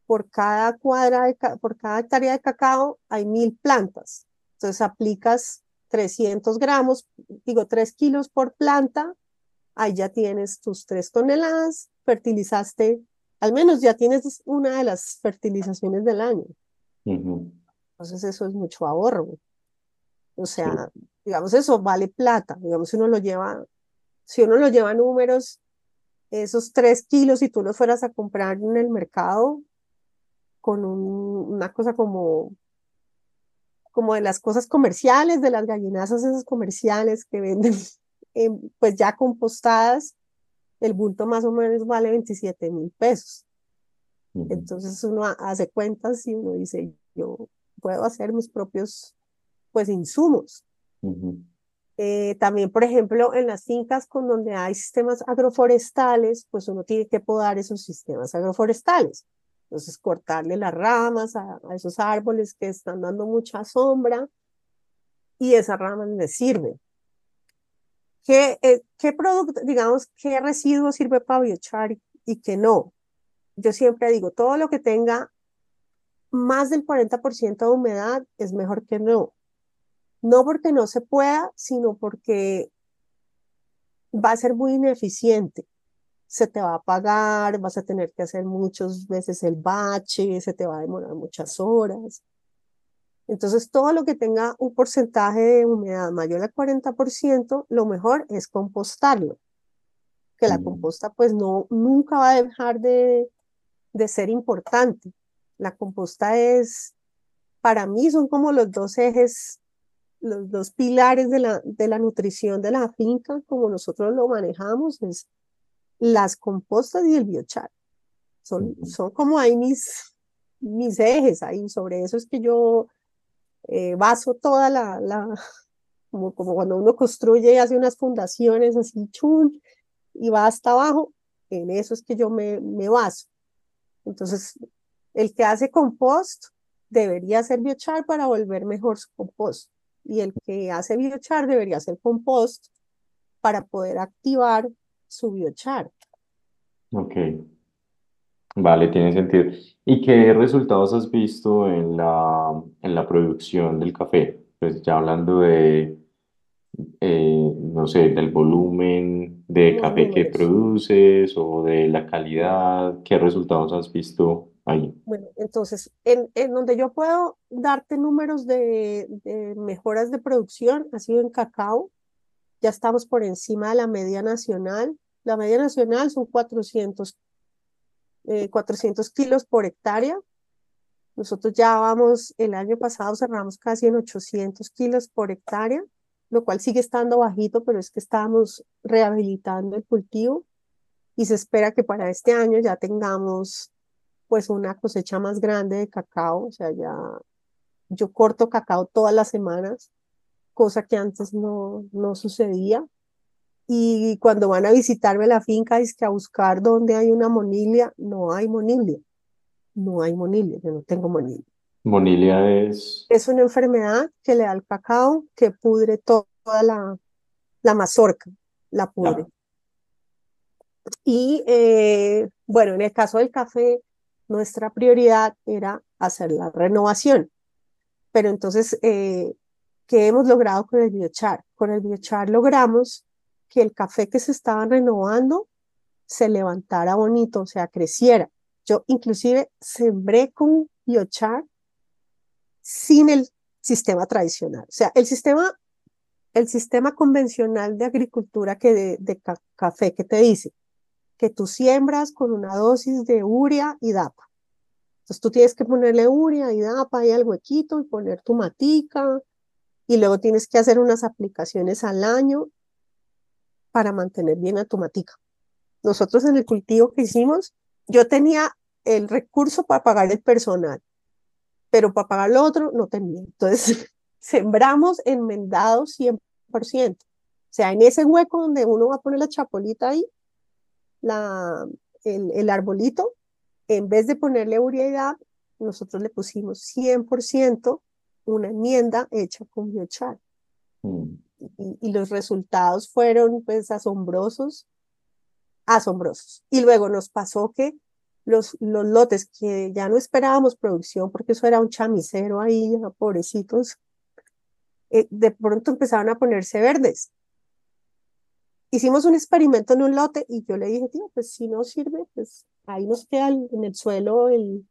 por cada cuadra, de, por cada hectárea de cacao hay mil plantas. Entonces aplicas 300 gramos, digo 3 kilos por planta, ahí ya tienes tus tres toneladas, fertilizaste, al menos ya tienes una de las fertilizaciones del año. Entonces eso es mucho ahorro. O sea, digamos, eso vale plata. Digamos, si uno lo lleva, si uno lo lleva números, esos tres kilos, si tú los fueras a comprar en el mercado con una cosa como, como de las cosas comerciales, de las gallinazas esas comerciales que venden (laughs) pues ya compostadas, el bulto más o menos vale 27 mil pesos. Entonces uno hace cuentas y uno dice, yo puedo hacer mis propios pues insumos. Eh, también, por ejemplo, en las fincas con donde hay sistemas agroforestales, pues uno tiene que podar esos sistemas agroforestales. Entonces, cortarle las ramas a, esos árboles que están dando mucha sombra y esas ramas les sirven. ¿Qué, eh, qué producto, digamos, qué residuo sirve para biochar y, y qué no? Yo siempre digo, todo lo que tenga más del 40% de humedad es mejor que no. No porque no se pueda, sino porque va a ser muy ineficiente. Se te va a pagar, vas a tener que hacer muchas veces el bache, se te va a demorar muchas horas. Entonces, todo lo que tenga un porcentaje de humedad mayor al 40%, lo mejor es compostarlo. Que la composta, pues, no, nunca va a dejar de, de ser importante. La composta es, para mí, son como los dos ejes los dos pilares de la, de la nutrición de la finca, como nosotros lo manejamos, es las compostas y el biochar. Son, son como ahí mis, mis ejes, ahí sobre eso es que yo eh, baso toda la, la como, como cuando uno construye y hace unas fundaciones así, chun, y va hasta abajo, en eso es que yo me, me baso. Entonces, el que hace compost debería hacer biochar para volver mejor su compost y el que hace biochar debería hacer compost para poder activar su biochar. Ok. Vale, tiene sentido. ¿Y qué resultados has visto en la, en la producción del café? Pues ya hablando de, eh, no sé, del volumen de café que produces o de la calidad, ¿qué resultados has visto bueno, entonces, en, en donde yo puedo darte números de, de, mejoras de producción, ha sido en cacao. Ya estamos por encima de la media nacional. La media nacional son 400, 400 eh, kilos por hectárea. Nosotros ya vamos, el año pasado cerramos casi en 800 kilos por hectárea, lo cual sigue estando bajito, pero es que estamos rehabilitando el cultivo y se espera que para este año ya tengamos pues una cosecha más grande de cacao, o sea, ya yo corto cacao todas las semanas, cosa que antes no, no sucedía. Y cuando van a visitarme la finca, es que a buscar dónde hay una monilia, no hay monilia. No hay monilia, yo no tengo monilia. Monilia es... Es una enfermedad que le da al cacao que pudre toda la, la mazorca, la pudre. Y eh, bueno, en el caso del café, nuestra prioridad era hacer la renovación. Pero entonces, eh, ¿qué hemos logrado con el biochar? Con el biochar logramos que el café que se estaba renovando se levantara bonito, o sea, creciera. Yo inclusive sembré con biochar sin el sistema tradicional. O sea, el sistema, el sistema convencional de agricultura que de, de café que te dice, que tú siembras con una dosis de urea y DAPA. Entonces tú tienes que ponerle urea y DAPA y al huequito y poner tu matica y luego tienes que hacer unas aplicaciones al año para mantener bien a tu matica. Nosotros en el cultivo que hicimos, yo tenía el recurso para pagar el personal, pero para pagar lo otro no tenía. Entonces (laughs) sembramos enmendados 100%. O sea, en ese hueco donde uno va a poner la chapolita ahí, la, el, el arbolito, en vez de ponerle urea nosotros le pusimos 100% una enmienda hecha con biochar. Mm. Y, los resultados fueron pues asombrosos, asombrosos. Y luego nos pasó que los, los lotes que ya no esperábamos producción, porque eso era un chamisero ahí, pobrecitos, eh, de pronto empezaron a ponerse verdes hicimos un experimento en un lote y yo le dije, tío, pues si no sirve, pues ahí nos queda en el suelo el,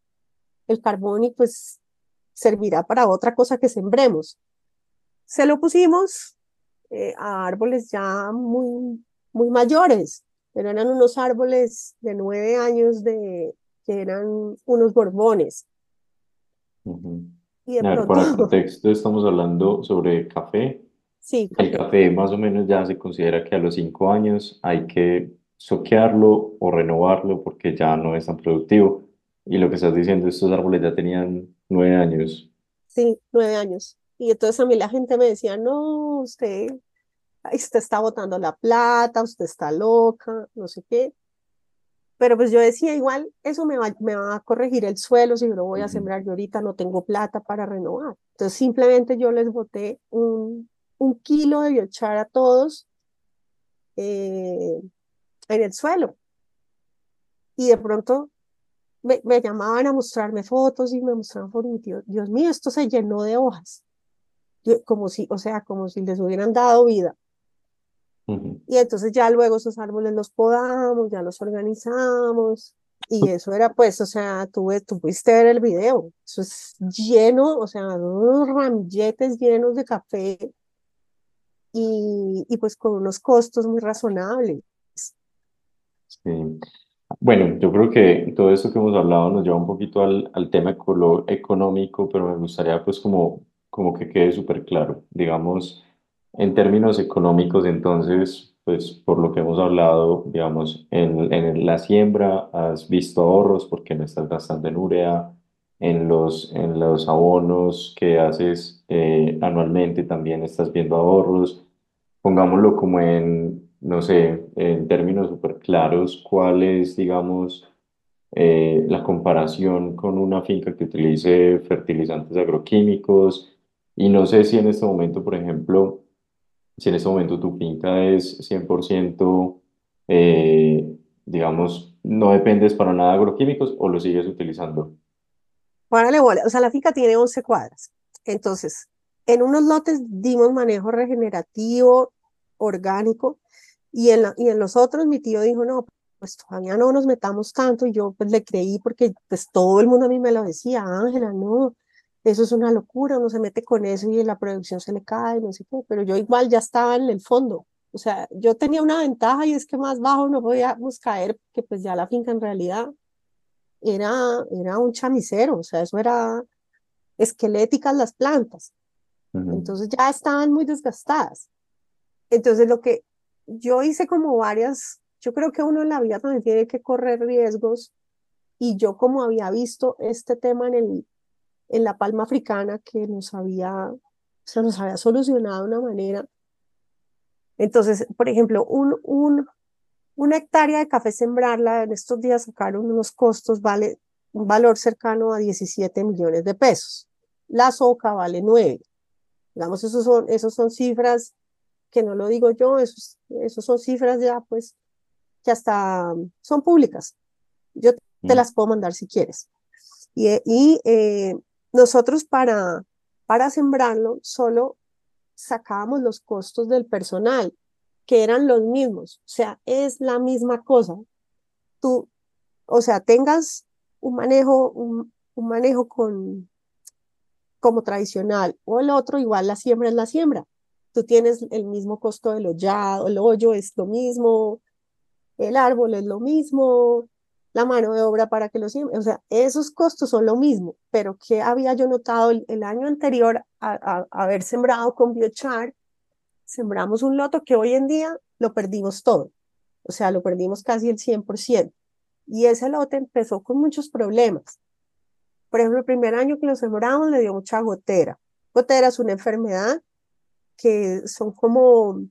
el carbón y pues servirá para otra cosa que sembremos. Se lo pusimos eh, a árboles ya muy, muy mayores, pero eran unos árboles de nueve años de, que eran unos borbones. Y de pronto... Para el contexto estamos hablando sobre café Sí, El café más o menos ya se considera que a los cinco años hay que soquearlo o renovarlo porque ya no es tan productivo. Y lo que estás diciendo, estos árboles ya tenían nueve años. Sí, nueve años. Y entonces a mí la gente me decía, no, usted, usted está botando la plata, usted está loca, no sé qué. Pero pues yo decía, igual, eso me va, me va a corregir el suelo si yo lo voy a sembrar. Yo ahorita no tengo plata para renovar. Entonces simplemente yo les boté un, un kilo de biochar a todos eh, en el suelo. Y de pronto me, me, llamaban a mostrarme fotos y me mostraban fotos. Dios, Dios mío, esto se llenó de hojas. Yo, como si, o sea, como si les hubieran dado vida. Y entonces ya luego esos árboles los podamos, ya los organizamos. Y eso era pues, o sea, tuve, tuviste ver el video. Eso es lleno, o sea, unos ramilletes llenos de café y, y pues con unos costos muy razonables. Sí. Bueno, yo creo que todo esto que hemos hablado nos lleva un poquito al, al tema económico, pero me gustaría pues como, como que quede súper claro. Digamos, en términos económicos, entonces, pues por lo que hemos hablado, digamos, en, en la siembra has visto ahorros porque no estás gastando en urea, en los, en los abonos que haces eh, anualmente también estás viendo ahorros. Pongámoslo como en, no sé, en términos súper claros, cuál es, digamos, eh, la comparación con una finca que utilice fertilizantes agroquímicos. Y no sé si en este momento, por ejemplo, si en este momento tu finca es 100%, eh, digamos, no dependes para nada de agroquímicos o lo sigues utilizando. Párale bola, o sea, la finca tiene 11 cuadras. Entonces, en unos lotes dimos manejo regenerativo, orgánico, y en, la, y en los otros mi tío dijo, no, pues todavía no nos metamos tanto, y yo pues le creí porque pues todo el mundo a mí me lo decía, Ángela, no, eso es una locura, uno se mete con eso y la producción se le cae, no sé qué, pero yo igual ya estaba en el fondo, o sea, yo tenía una ventaja y es que más bajo no podíamos caer, que pues ya la finca en realidad era, era un chamisero, o sea, eso era esqueléticas las plantas, entonces ya estaban muy desgastadas. Entonces lo que yo hice como varias, yo creo que uno en la vida también tiene que correr riesgos y yo como había visto este tema en el en la palma africana que nos había, se nos había solucionado de una manera. Entonces, por ejemplo, un, un, una hectárea de café sembrarla, en estos días sacaron unos costos, vale un valor cercano a 17 millones de pesos. La soca vale 9. Digamos, esos son, esos son cifras que no lo digo yo, esos, esos son cifras ya, pues, que hasta son públicas. Yo te las puedo mandar si quieres. Y, y eh, nosotros para, para sembrarlo solo sacábamos los costos del personal, que eran los mismos, o sea, es la misma cosa. Tú, o sea, tengas un manejo, un, manejo con, como tradicional o el otro, igual la siembra es la siembra. Tú tienes el mismo costo del hollado, el hoyo es lo mismo, el árbol es lo mismo, la mano de obra para que lo siembre. O sea, esos costos son lo mismo, pero ¿qué había yo notado el, año anterior a, haber sembrado con biochar? Sembramos un loto que hoy en día lo perdimos todo. O sea, lo perdimos casi el 100%. Y ese lote empezó con muchos problemas. Por ejemplo, el primer año que lo sembramos le dio mucha gotera. Gotera es una enfermedad que son como,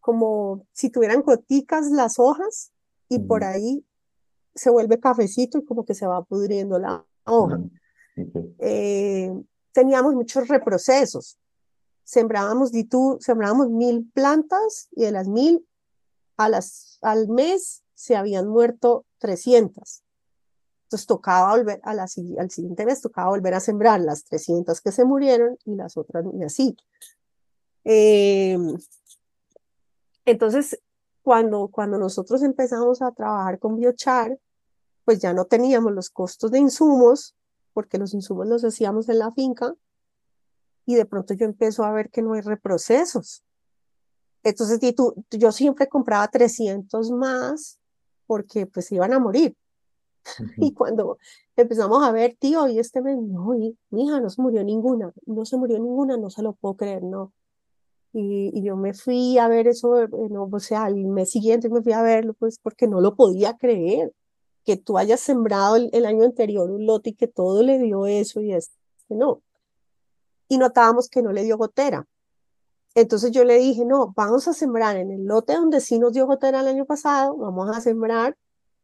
como si tuvieran goticas las hojas y por ahí se vuelve cafecito y como que se va pudriendo la hoja. Eh, teníamos muchos reprocesos. Sembrábamos, tú, sembrábamos mil plantas y de las mil a las, al mes se habían muerto 300. Entonces tocaba volver a la, al siguiente mes, tocaba volver a sembrar las 300 que se murieron y las otras y así. Eh, entonces, cuando, cuando nosotros empezamos a trabajar con biochar, pues ya no teníamos los costos de insumos, porque los insumos los hacíamos en la finca, y de pronto yo empiezo a ver que no hay reprocesos. Entonces, tú, yo siempre compraba 300 más porque pues iban a morir. (laughs) Y cuando empezamos a ver, tío, y este mes, no, mi hija no se murió ninguna, no se murió ninguna, no se lo puedo creer, no. Y, yo me fui a ver eso, eh, no, o sea, al mes siguiente me fui a verlo, pues porque no lo podía creer, que tú hayas sembrado el, año anterior un lote y que todo le dio eso y este no. Y notábamos que no le dio gotera. Entonces yo le dije, no, vamos a sembrar en el lote donde sí nos dio gotera el año pasado, vamos a sembrar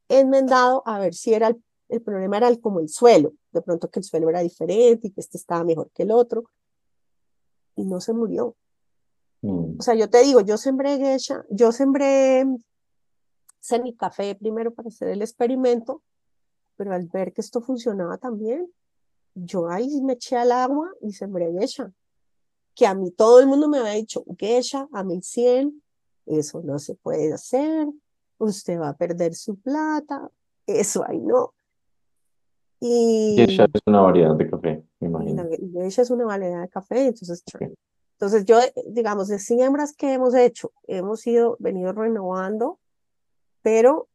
enmendado a ver si era el, el problema era el, como el suelo, de pronto que el suelo era diferente y que este estaba mejor que el otro. Y no se murió Mm. O sea, yo te digo, yo sembré geisha, yo sembré café primero para hacer el experimento, pero al ver que esto funcionaba también, yo ahí me eché al agua y sembré geisha. Que a mí todo el mundo me había dicho, geisha a 1100, eso no se puede hacer, usted va a perder su plata, eso ahí no. Y Geisha es una variedad de café, me imagino. geisha es una variedad de café, entonces, entonces yo, digamos, de siembras que hemos hecho, hemos ido, venido renovando, pero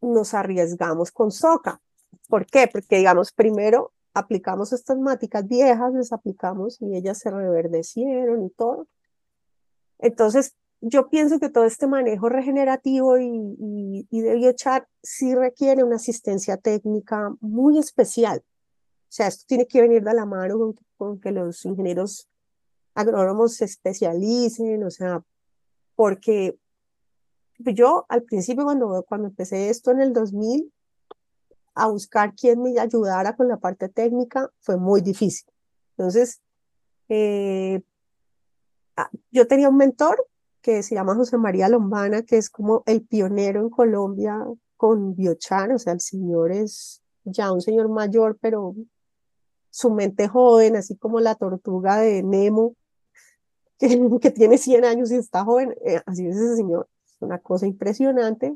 nos arriesgamos con soca. ¿Por qué? Porque, digamos, primero aplicamos estas máticas viejas, les aplicamos y ellas se reverdecieron y todo. Entonces, yo pienso que todo este manejo regenerativo y, y, de biochar sí requiere una asistencia técnica muy especial. O sea, esto tiene que venir de la mano con, con que los ingenieros agrónomos se especialicen, o sea, porque yo al principio cuando, cuando empecé esto en el 2000, a buscar quién me ayudara con la parte técnica fue muy difícil. Entonces, eh, ah, yo tenía un mentor que se llama José María Lombana, que es como el pionero en Colombia con biochar, o sea, el señor es ya un señor mayor, pero su mente joven, así como la tortuga de Nemo, (laughs) que, tiene 100 años y está joven, eh, así es ese señor, es una cosa impresionante,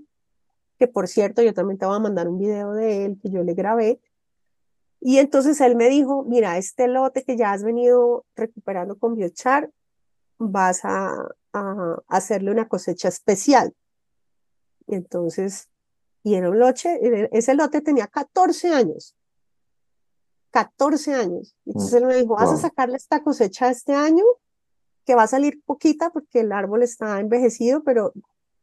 que por cierto, yo también te voy a mandar un video de él que yo le grabé, y entonces él me dijo, mira, este lote que ya has venido recuperando con biochar, vas a, a hacerle una cosecha especial. Y entonces, y era un lote, ese lote tenía 14 años. 14 años. Entonces él me dijo, vas a sacarle esta cosecha este año, que va a salir poquita porque el árbol está envejecido, pero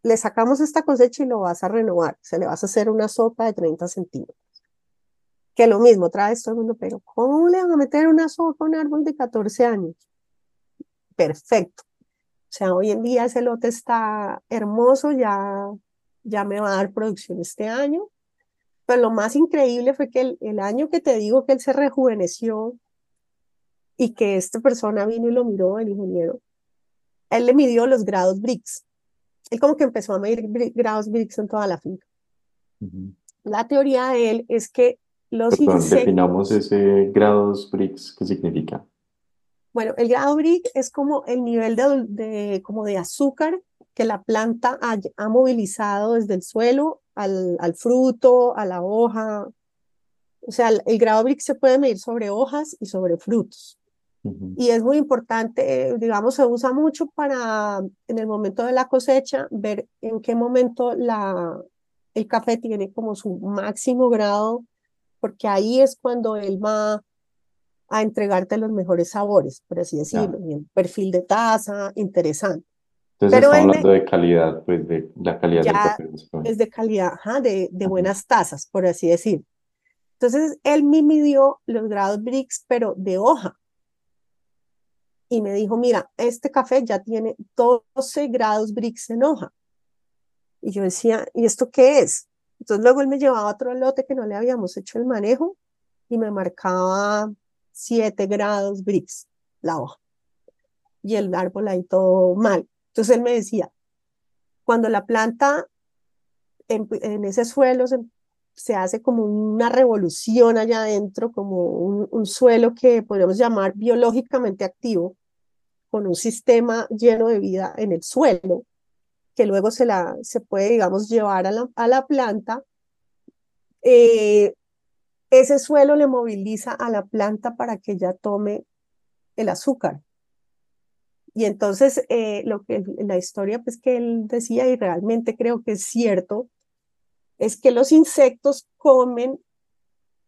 le sacamos esta cosecha y lo vas a renovar. Se le vas a hacer una sopa de 30 centímetros. Que lo mismo, trae todo el mundo, pero ¿cómo le van a meter una sopa a un árbol de 14 años? Perfecto. O sea, hoy en día ese lote está hermoso, ya, ya me va a dar producción este año. Pero lo más increíble fue que el, el año que te digo que él se rejuveneció y que esta persona vino y lo miró, el ingeniero, él le midió los grados BRICS. Él como que empezó a medir grados BRICS en toda la finca. La teoría de él es que los Perdón, insectos... definamos ese grados BRICS, ¿qué significa? Bueno, el grado BRIC es como el nivel de, de, como de azúcar que la planta ha, ha movilizado desde el suelo al, al, fruto, a la hoja. O sea, el, el grado BRIC se puede medir sobre hojas y sobre frutos. Uh -huh. Y es muy importante, digamos, se usa mucho para en el momento de la cosecha ver en qué momento la, el café tiene como su máximo grado, porque ahí es cuando él va a entregarte los mejores sabores, por así decirlo, y perfil de taza, interesante. Entonces Pero estamos hablando de calidad, pues de la calidad del café. Es de calidad, ajá, de, de buenas tazas, por así decir. Entonces él me midió los grados BRICS, pero de hoja. Y me dijo, mira, este café ya tiene 12 grados BRICS en hoja. Y yo decía, ¿y esto qué es? Entonces luego él me llevaba otro lote que no le habíamos hecho el manejo y me marcaba 7 grados BRICS, la hoja. Y el árbol ahí todo mal. Entonces él me decía, cuando la planta en, en ese suelo se, se, hace como una revolución allá adentro, como un, un, suelo que podríamos llamar biológicamente activo, con un sistema lleno de vida en el suelo, que luego se, la, se puede, digamos, llevar a la, a la planta. Eh, ese suelo le moviliza a la planta para que ella tome el azúcar. Y entonces, eh, lo que la historia pues, que él decía, y realmente creo que es cierto, es que los insectos comen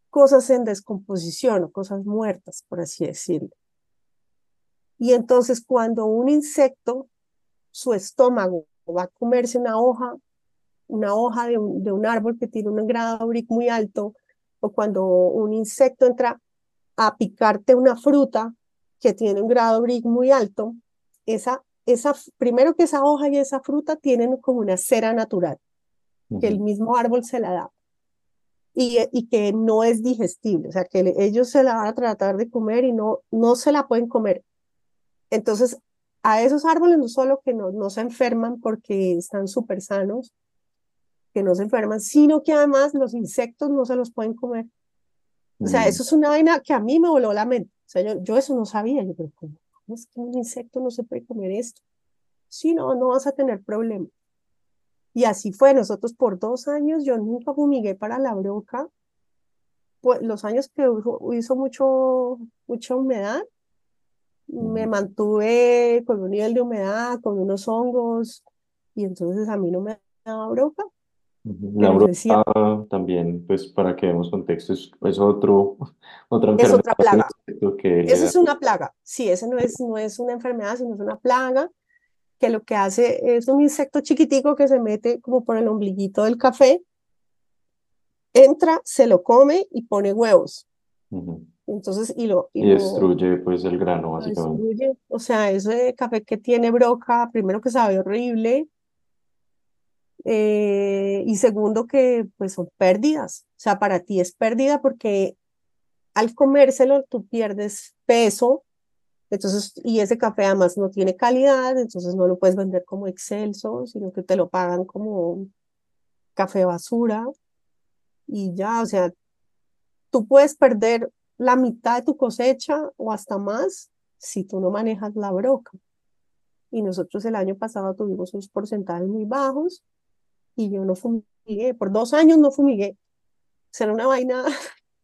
cosas en descomposición o cosas muertas, por así decirlo. Y entonces, cuando un insecto, su estómago va a comerse una hoja, una hoja de un, de un árbol que tiene un grado brick muy alto, o cuando un insecto entra a picarte una fruta que tiene un grado brick muy alto, esa, esa, primero que esa hoja y esa fruta tienen como una cera natural, uh -huh. que el mismo árbol se la da. Y, y, que no es digestible, o sea, que ellos se la van a tratar de comer y no, no se la pueden comer. Entonces, a esos árboles no solo que no, no se enferman porque están súper sanos, que no se enferman, sino que además los insectos no se los pueden comer. O sea, Mm, eso es una vaina que a mí me voló la mente. O sea, yo, yo eso no sabía. Yo, pero ¿cómo, es que un insecto no se puede comer esto? Sí, no, no vas a tener problema. Y así fue. Nosotros por dos años, yo nunca fumigué para la broca. Pues los años que hizo, hizo mucho, mucha humedad, me mantuve con un nivel de humedad, con unos hongos, y entonces a mí no me daba broca. La decía, broca también, pues para que demos contexto, es, es otro, (laughs) otra es enfermedad otra de un plaga. que Esa da. es una plaga. Sí, ese no es, no es una enfermedad, sino es una plaga que lo que hace es un insecto chiquitico que se mete como por el ombliguito del café, entra, se lo come y pone huevos. Ujú. Entonces, y lo, y Y lo, destruye pues el grano, lo básicamente. destruye. O sea, ese café que tiene broca, primero que sabe horrible, eh, y segundo que pues son pérdidas. O sea, para ti es pérdida porque al comérselo tú pierdes peso, entonces, y ese café además no tiene calidad, entonces no lo puedes vender como excelso, sino que te lo pagan como café basura y ya, o sea, tú puedes perder la mitad de tu cosecha o hasta más si tú no manejas la broca. Y nosotros el año pasado tuvimos unos porcentajes muy bajos y yo no fumigué, por dos años no fumigué. Será una vaina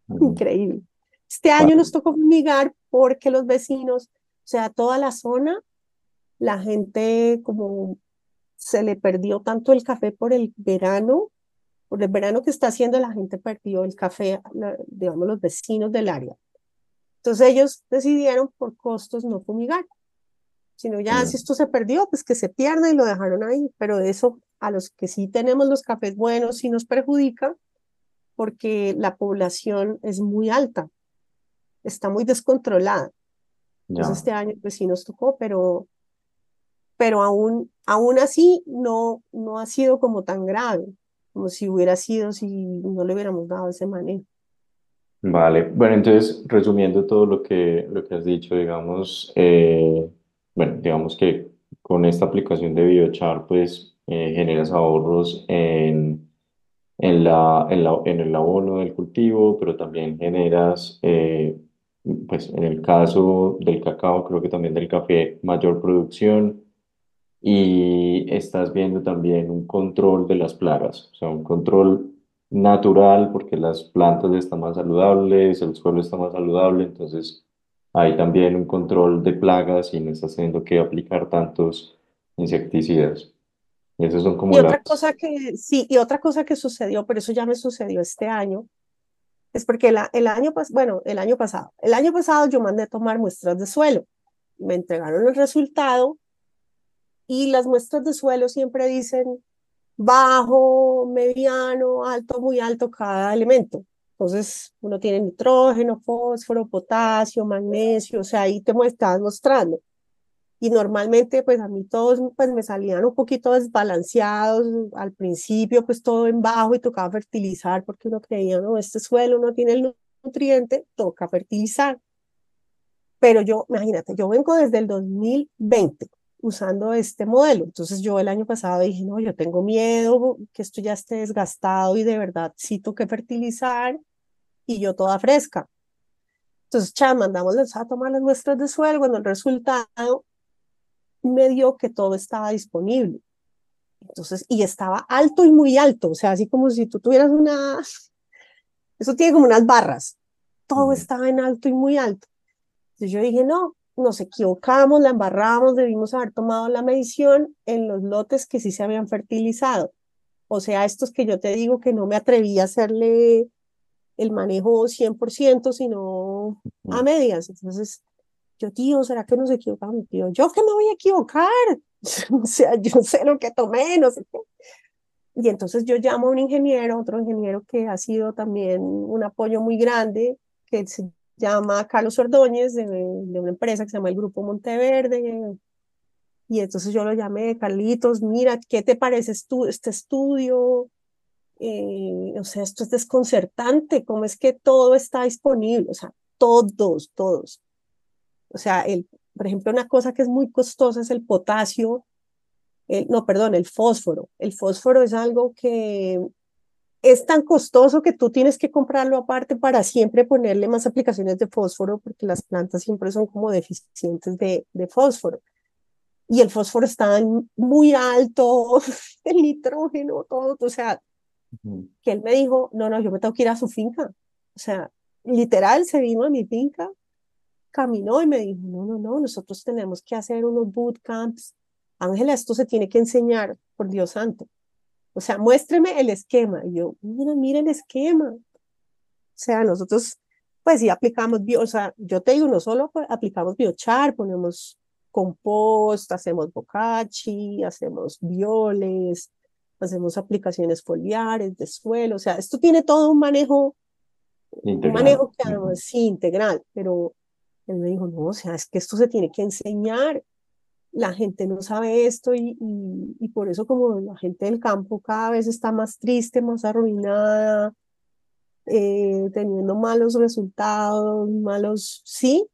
(laughs) increíble. Este año nos tocó fumigar porque los vecinos, o sea, toda la zona, la gente como se le perdió tanto el café por el verano, por el verano que está haciendo, la gente perdió el café, la- digamos, los vecinos del área. Entonces ellos decidieron por costos no fumigar, sino ya si esto se perdió, pues que se pierda y lo dejaron ahí. Pero de eso, a los que sí tenemos los cafés buenos, sí nos perjudica porque la población es muy alta, está muy descontrolada. Entonces Ya. este año pues sí nos tocó, pero, pero aún, aún así no, no ha sido como tan grave, como si hubiera sido si no le hubiéramos dado ese manejo. Vale, bueno, entonces resumiendo todo lo que, lo que has dicho, digamos, eh, bueno, digamos que con esta aplicación de biochar, pues eh, generas ahorros en, en la, en la- en el abono del cultivo, pero también generas, eh, pues en el caso del cacao, creo que también del café, mayor producción y estás viendo también un control de las plagas, o sea, un control natural porque las plantas están más saludables, el suelo está más saludable, entonces hay también un control de plagas y no estás teniendo que aplicar tantos insecticidas. Y esas son como Y otra las... cosa que, sí, y otra cosa que sucedió, pero eso ya me sucedió este año, es porque la, el año, pas- bueno, el año pasado, el año pasado yo mandé tomar muestras de suelo, me entregaron el resultado y las muestras de suelo siempre dicen bajo, mediano, alto, muy alto cada elemento. Entonces, uno tiene nitrógeno, fósforo, potasio, magnesio, o sea, ahí te estás mostrando. Y normalmente, pues a mí todos pues, me salían un poquito desbalanceados. Al principio, pues todo en bajo y tocaba fertilizar porque uno creía, no, este suelo no tiene el nutriente, toca fertilizar. Pero yo, imagínate, yo vengo desde el 2020 usando este modelo. Entonces yo el año pasado dije, no, yo tengo miedo que esto ya esté desgastado y de verdad sí que fertilizar y yo toda fresca. Entonces, ya mandamos a tomar las muestras de suelo cuando el resultado me dio que todo estaba disponible. Entonces, y estaba alto y muy alto, o sea, así como si tú tuvieras una, eso tiene como unas barras, todo estaba en alto y muy alto. Entonces yo dije, no, nos equivocamos, la embarramos, debimos haber tomado la medición en los lotes que sí se habían fertilizado. O sea, estos que yo te digo que no me atreví a hacerle el manejo 100%, sino a Ujú. medias. Entonces, yo, tío, ¿será que nos equivocamos? Tío, yo que me voy a equivocar. (laughs) o sea, yo sé lo que tomé, no sé qué. Y entonces yo llamo a un ingeniero, otro ingeniero que ha sido también un apoyo muy grande, que se llama Carlos Ordóñez, de, de una empresa que se llama el Grupo Monteverde. Y entonces yo lo llamé, Carlitos, mira, ¿qué te parece estu este estudio? Eh, o sea, esto es desconcertante, ¿cómo es que todo está disponible? O sea, todos, todos. O sea, el, por ejemplo, una cosa que es muy costosa es el potasio, no, perdón, el fósforo. El fósforo es algo que es tan costoso que tú tienes que comprarlo aparte para siempre ponerle más aplicaciones de fósforo, porque las plantas siempre son como deficientes de, de fósforo. Y el fósforo está muy alto, (laughs) el nitrógeno, todo, o sea, que él me dijo, no, no, yo me tengo que ir a su finca. O sea, literal, se vino a mi finca, caminó y me dijo, no, no, no, nosotros tenemos que hacer unos bootcamps. Ángela, esto se tiene que enseñar, por Dios santo. O sea, muéstreme el esquema. Y yo, mira, mira el esquema. O sea, nosotros, pues sí aplicamos bio, o sea, yo te digo, no solo aplicamos biochar, ponemos compost, hacemos bocachi, hacemos violes, hacemos aplicaciones foliares de suelo, o sea, esto tiene todo un manejo, un manejo que además sí, integral, pero él me dijo, no, o sea, es que esto se tiene que enseñar, la gente no sabe esto y, y, por eso como la gente del campo cada vez está más triste, más arruinada, eh, teniendo malos resultados, malos, sí.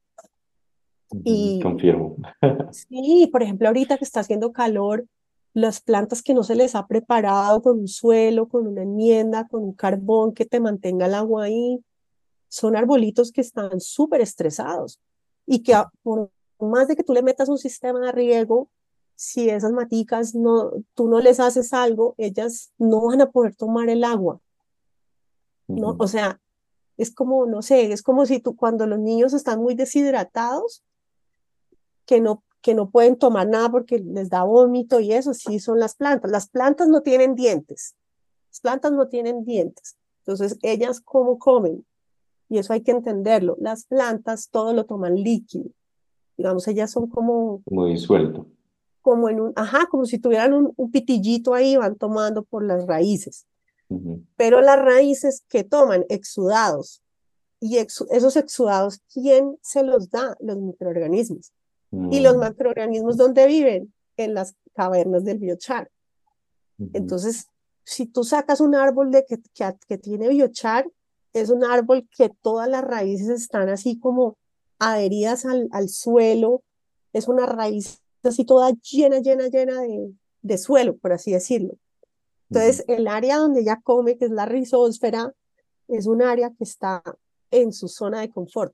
Y, Confirmo. (laughs) sí, por ejemplo, ahorita que está haciendo calor, las plantas que no se les ha preparado con un suelo, con una enmienda, con un carbón que te mantenga el agua ahí, son arbolitos que están súper estresados y que por más de que tú le metas un sistema de riego, si esas maticas no, tú no les haces algo, ellas no van a poder tomar el agua. ¿no? O sea, es como, no sé, es como si tú cuando los niños están muy deshidratados, que no que no pueden tomar nada porque les da vómito y eso sí son las plantas. Las plantas no tienen dientes. Las plantas no tienen dientes. Entonces, ellas cómo comen? Y eso hay que entenderlo. Las plantas todo lo toman líquido. Digamos, ellas son como... Como disuelto. Como en un, ajá, como si tuvieran un, un pitillito ahí, van tomando por las raíces. Pero las raíces que toman exudados, y esos exudados, ¿quién se los da? Los microorganismos. ¿Y los mm. macroorganismos dónde viven? En las cavernas del biochar. Entonces, si tú sacas un árbol de que, que, tiene biochar, es un árbol que todas las raíces están así como adheridas al, al suelo, es una raíz así toda llena, llena, llena de, de suelo, por así decirlo. Entonces, el área donde ella come, que es la rizósfera, es un área que está en su zona de confort.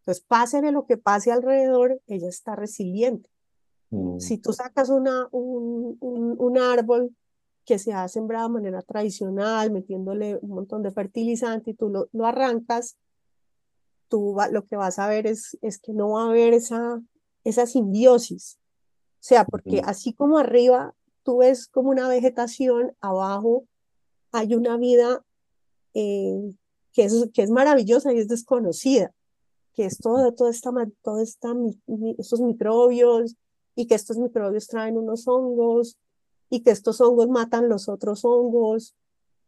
Entonces, pase de lo que pase alrededor, ella está resiliente. Mm. Si tú sacas una, un, un, árbol que se ha sembrado de manera tradicional, metiéndole un montón de fertilizante y tú lo, lo arrancas, tú lo que vas a ver es, es que no va a haber esa, esa simbiosis. O sea, porque así como arriba tú ves como una vegetación, abajo hay una vida eh, que, es, que es maravillosa y es desconocida que es todo, todo esta, todo esta, estos microbios y que estos microbios traen unos hongos y que estos hongos matan los otros hongos.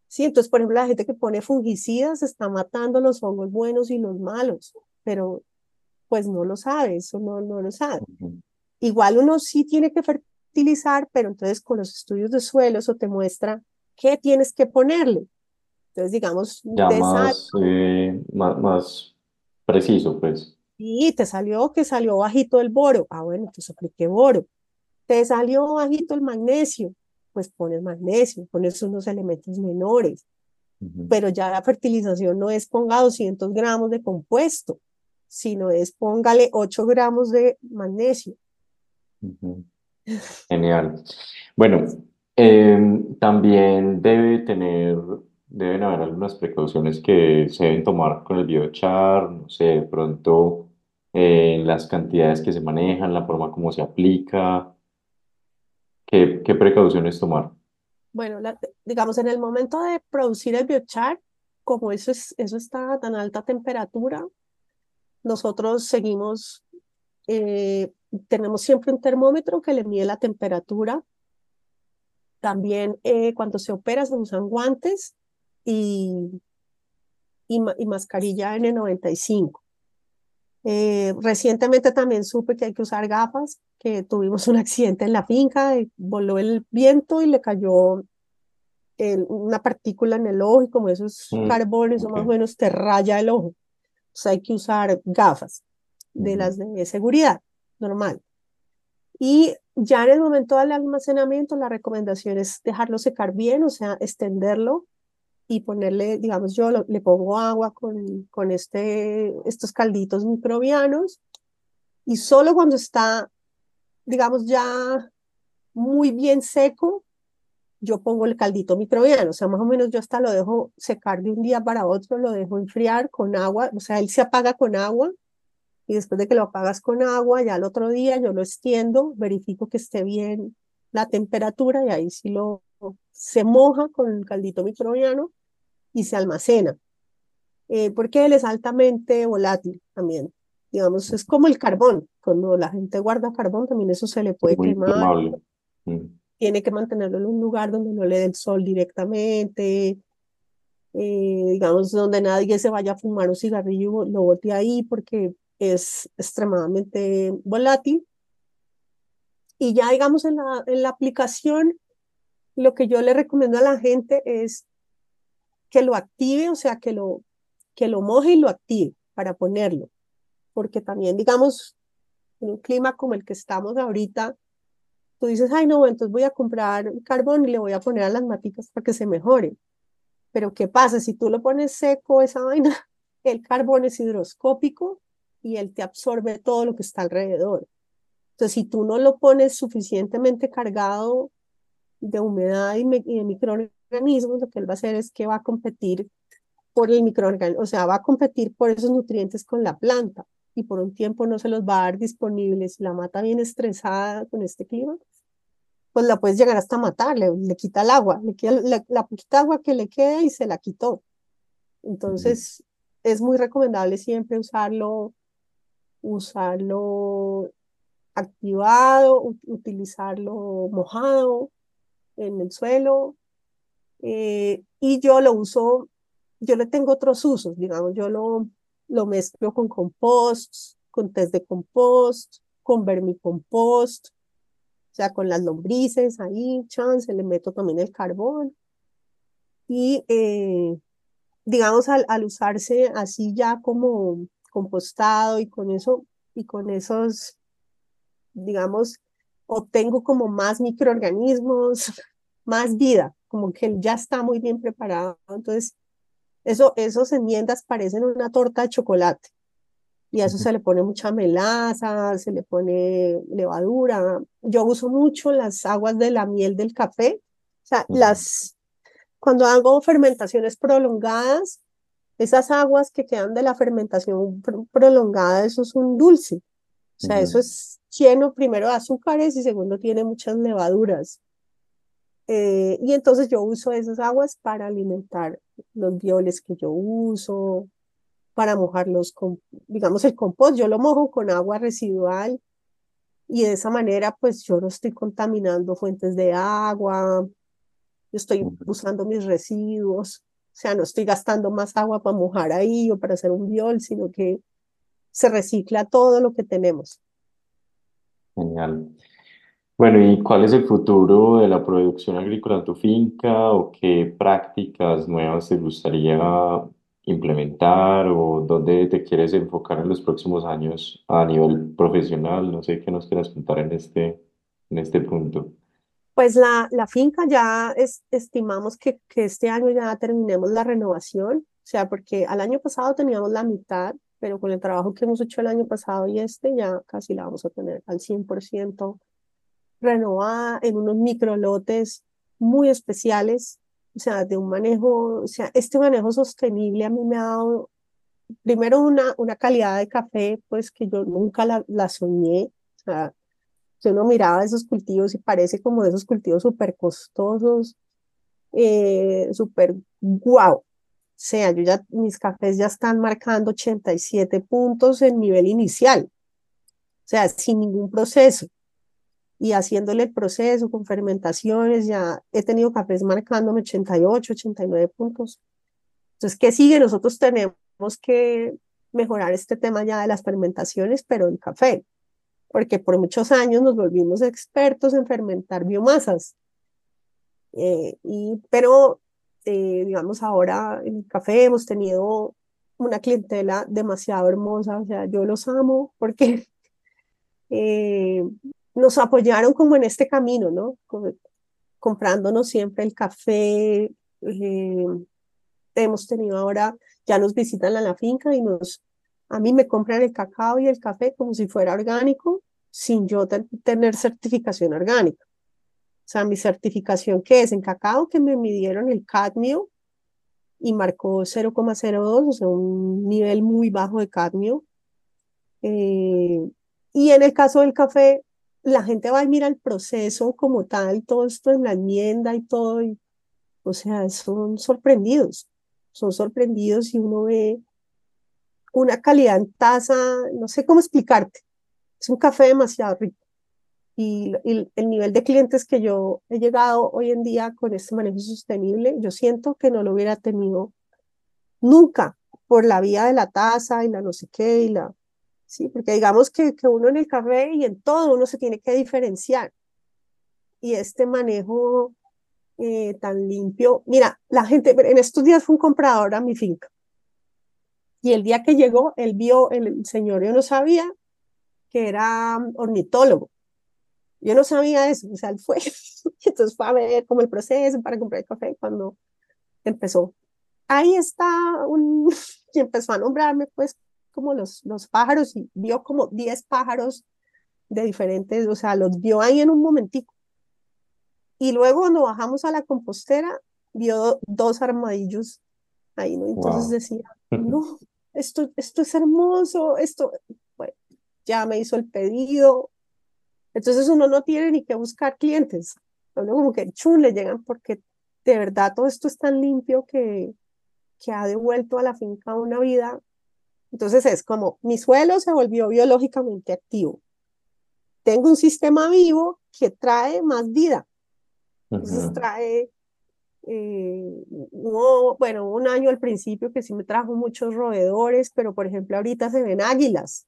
Sí, entonces, por ejemplo, la gente que pone fungicidas está matando los hongos buenos y los malos, pero pues no lo sabe, eso no, no lo sabe. Igual uno sí tiene que fertilizar, pero entonces con los estudios de suelo eso te muestra qué tienes que ponerle. Entonces, digamos, ya más, eh, más, más preciso, pues. Sí, te salió que salió bajito el boro. Ah, bueno, entonces apliqué boro. Te salió bajito el magnesio. Pues pones magnesio, pones unos elementos menores. Pero ya la fertilización no es ponga 200 gramos de compuesto, sino es póngale 8 gramos de magnesio. Genial. Bueno, em, también debe tener deben haber algunas precauciones que se deben tomar con el biochar, no sé, de pronto eh, las cantidades que se manejan, la forma como se aplica, ¿qué, qué precauciones tomar? Bueno, digamos, en el momento de producir el biochar, como eso, es, eso está a tan alta temperatura, nosotros seguimos, eh, tenemos siempre un termómetro que le mide la temperatura. También eh, cuando se opera se usan guantes y, y, mascarilla N95. Eh, recientemente también supe que hay que usar gafas, que tuvimos un accidente en la finca, voló el viento y le cayó una partícula en el ojo y como eso es mm, carbón, eso más o menos te raya el ojo. Entonces hay que usar gafas de las de seguridad. normal. Y ya en el momento del almacenamiento, la recomendación es dejarlo secar bien, o sea, extenderlo y ponerle, digamos, yo le pongo agua con, con este, estos calditos microbianos y solo cuando está, digamos, ya muy bien seco, yo pongo el caldito microbiano, o sea, más o menos yo hasta lo dejo secar de un día para otro, lo dejo enfriar con agua, o sea, él se apaga con agua y después de que lo apagas con agua, ya el otro día yo lo extiendo, verifico que esté bien la temperatura y ahí sí lo se moja con el caldito microbiano y se almacena. Eh, porque él es altamente volátil también. Digamos, es como el carbón. Cuando la gente guarda carbón, también eso se le puede quemar. Mm. Tiene que mantenerlo en un lugar donde no le dé el sol directamente. Eh, digamos, donde nadie se vaya a fumar un cigarrillo, lo bote ahí porque es extremadamente volátil. Y ya, digamos, en la, en la aplicación, lo que yo le recomiendo a la gente es que lo active, o sea, que lo, que lo moje y lo active para ponerlo. Porque también, digamos, en un clima como el que estamos ahorita, tú dices, ay, no, entonces voy a comprar carbón y le voy a poner a las maticas para que se mejore. Pero ¿qué pasa? Si tú lo pones seco, esa vaina, (laughs) el carbón es hidroscópico y él te absorbe todo lo que está alrededor. Entonces, si tú no lo pones suficientemente cargado de humedad y, de microorganismos, lo que él va a hacer es que va a competir por el microorganismo, o sea, va a competir por esos nutrientes con la planta y por un tiempo no se los va a dar disponibles. Si la mata bien estresada con este clima, pues la puedes llegar hasta matarle, le, quita el agua, le quita la, la poquita agua que le queda y se la quitó. Entonces, es muy recomendable siempre usarlo usarlo activado, utilizarlo mojado en el suelo. Eh, y yo lo uso, yo le tengo otros usos, digamos, yo lo, lo mezclo con compost, con test de compost, con vermicompost, o sea, con las lombrices ahí, chance, le meto también el carbón. Y eh, digamos, al, al usarse así ya como compostado y con eso, y con esos, digamos, obtengo como más microorganismos, (laughs) más vida, como que ya está muy bien preparado. Entonces, eso, esas enmiendas parecen una torta de chocolate. Y a eso se le pone mucha melaza, se le pone levadura. Yo uso mucho las aguas de la miel del café. O sea, las, cuando hago fermentaciones prolongadas, esas aguas que quedan de la fermentación prolongada, eso es un dulce. O sea, eso es lleno primero de azúcares y segundo tiene muchas levaduras. Eh, y entonces yo uso esas aguas para alimentar los violes que yo uso, para mojarlos con, digamos, el compost. Yo lo mojo con agua residual y de esa manera pues yo no estoy contaminando fuentes de agua, yo estoy usando mis residuos. O sea, no estoy gastando más agua para mojar ahí o para hacer un viol, sino que se recicla todo lo que tenemos. Genial. Bueno, ¿y cuál es el futuro de la producción agrícola en tu finca o qué prácticas nuevas te gustaría implementar o dónde te quieres enfocar en los próximos años a nivel profesional? No sé qué nos quieras contar en este, en este punto. Pues la, la finca ya es, estimamos que, que este año ya terminemos la renovación, o sea, porque al año pasado teníamos la mitad, pero con el trabajo que hemos hecho el año pasado y este ya casi la vamos a tener al 100% renovada en unos microlotes muy especiales, o sea, de un manejo, o sea, este manejo sostenible a mí me ha dado primero una, una calidad de café, pues que yo nunca la, soñé, o sea, yo uno miraba esos cultivos y parece como de esos cultivos súper costosos, eh, súper guau. O sea, yo ya, mis cafés ya están marcando 87 puntos en nivel inicial. O sea, sin ningún proceso. Y haciéndole el proceso con fermentaciones, ya he tenido cafés marcándome 88, 89 puntos. Entonces, ¿qué sigue? Nosotros tenemos que mejorar este tema ya de las fermentaciones, pero en café porque por muchos años nos volvimos expertos en fermentar biomasas. Eh, y, pero, eh, digamos, ahora en el café hemos tenido una clientela demasiado hermosa, o sea, yo los amo porque (laughs) eh, nos apoyaron como en este camino, ¿no? comprándonos siempre el café. Eh, hemos tenido ahora, ya nos visitan a la finca y nos, a mí me compran el cacao y el café como si fuera orgánico, sin yo tener certificación orgánica. O sea, mi certificación, ¿qué es? En cacao que me midieron el cadmio y marcó 0,02, o sea, un nivel muy bajo de cadmio. Eh, y en el caso del café, la gente va y mira el proceso como tal, todo esto en la enmienda y todo, y, o sea, son sorprendidos, son sorprendidos y uno ve una calidad en taza, no sé cómo explicarte, es un café demasiado rico. Y, y, el nivel de clientes que yo he llegado hoy en día con este manejo sostenible, yo siento que no lo hubiera tenido nunca por la vía de la taza y la no sé qué y la, ¿sí? Porque digamos que, que uno en el café y en todo uno se tiene que diferenciar. Y este manejo eh, tan limpio, mira, la gente, en estos días fue un comprador a mi finca. Y el día que llegó, él vio, el señor, yo no sabía que era ornitólogo. Yo no sabía eso, o sea, él fue. (laughs) Entonces fue a ver como el proceso para comprar el café cuando empezó. Ahí está un, (laughs) y empezó a nombrarme pues como los, los pájaros y vio como 10 pájaros de diferentes, o sea, los vio ahí en un momentico. Y luego cuando bajamos a la compostera, vio dos armadillos ahí, ¿no? Entonces decía, (laughs) no, esto, esto es hermoso, esto, bueno, ya me hizo el pedido. Entonces uno no tiene ni que buscar clientes. Uno como que chun le llegan porque de verdad todo esto es tan limpio que, que ha devuelto a la finca una vida entonces es como mi suelo se volvió biológicamente activo. Tengo un sistema vivo que trae más vida. Entonces trae, eh, bueno, un año al principio que sí me trajo muchos roedores, pero por ejemplo ahorita se ven águilas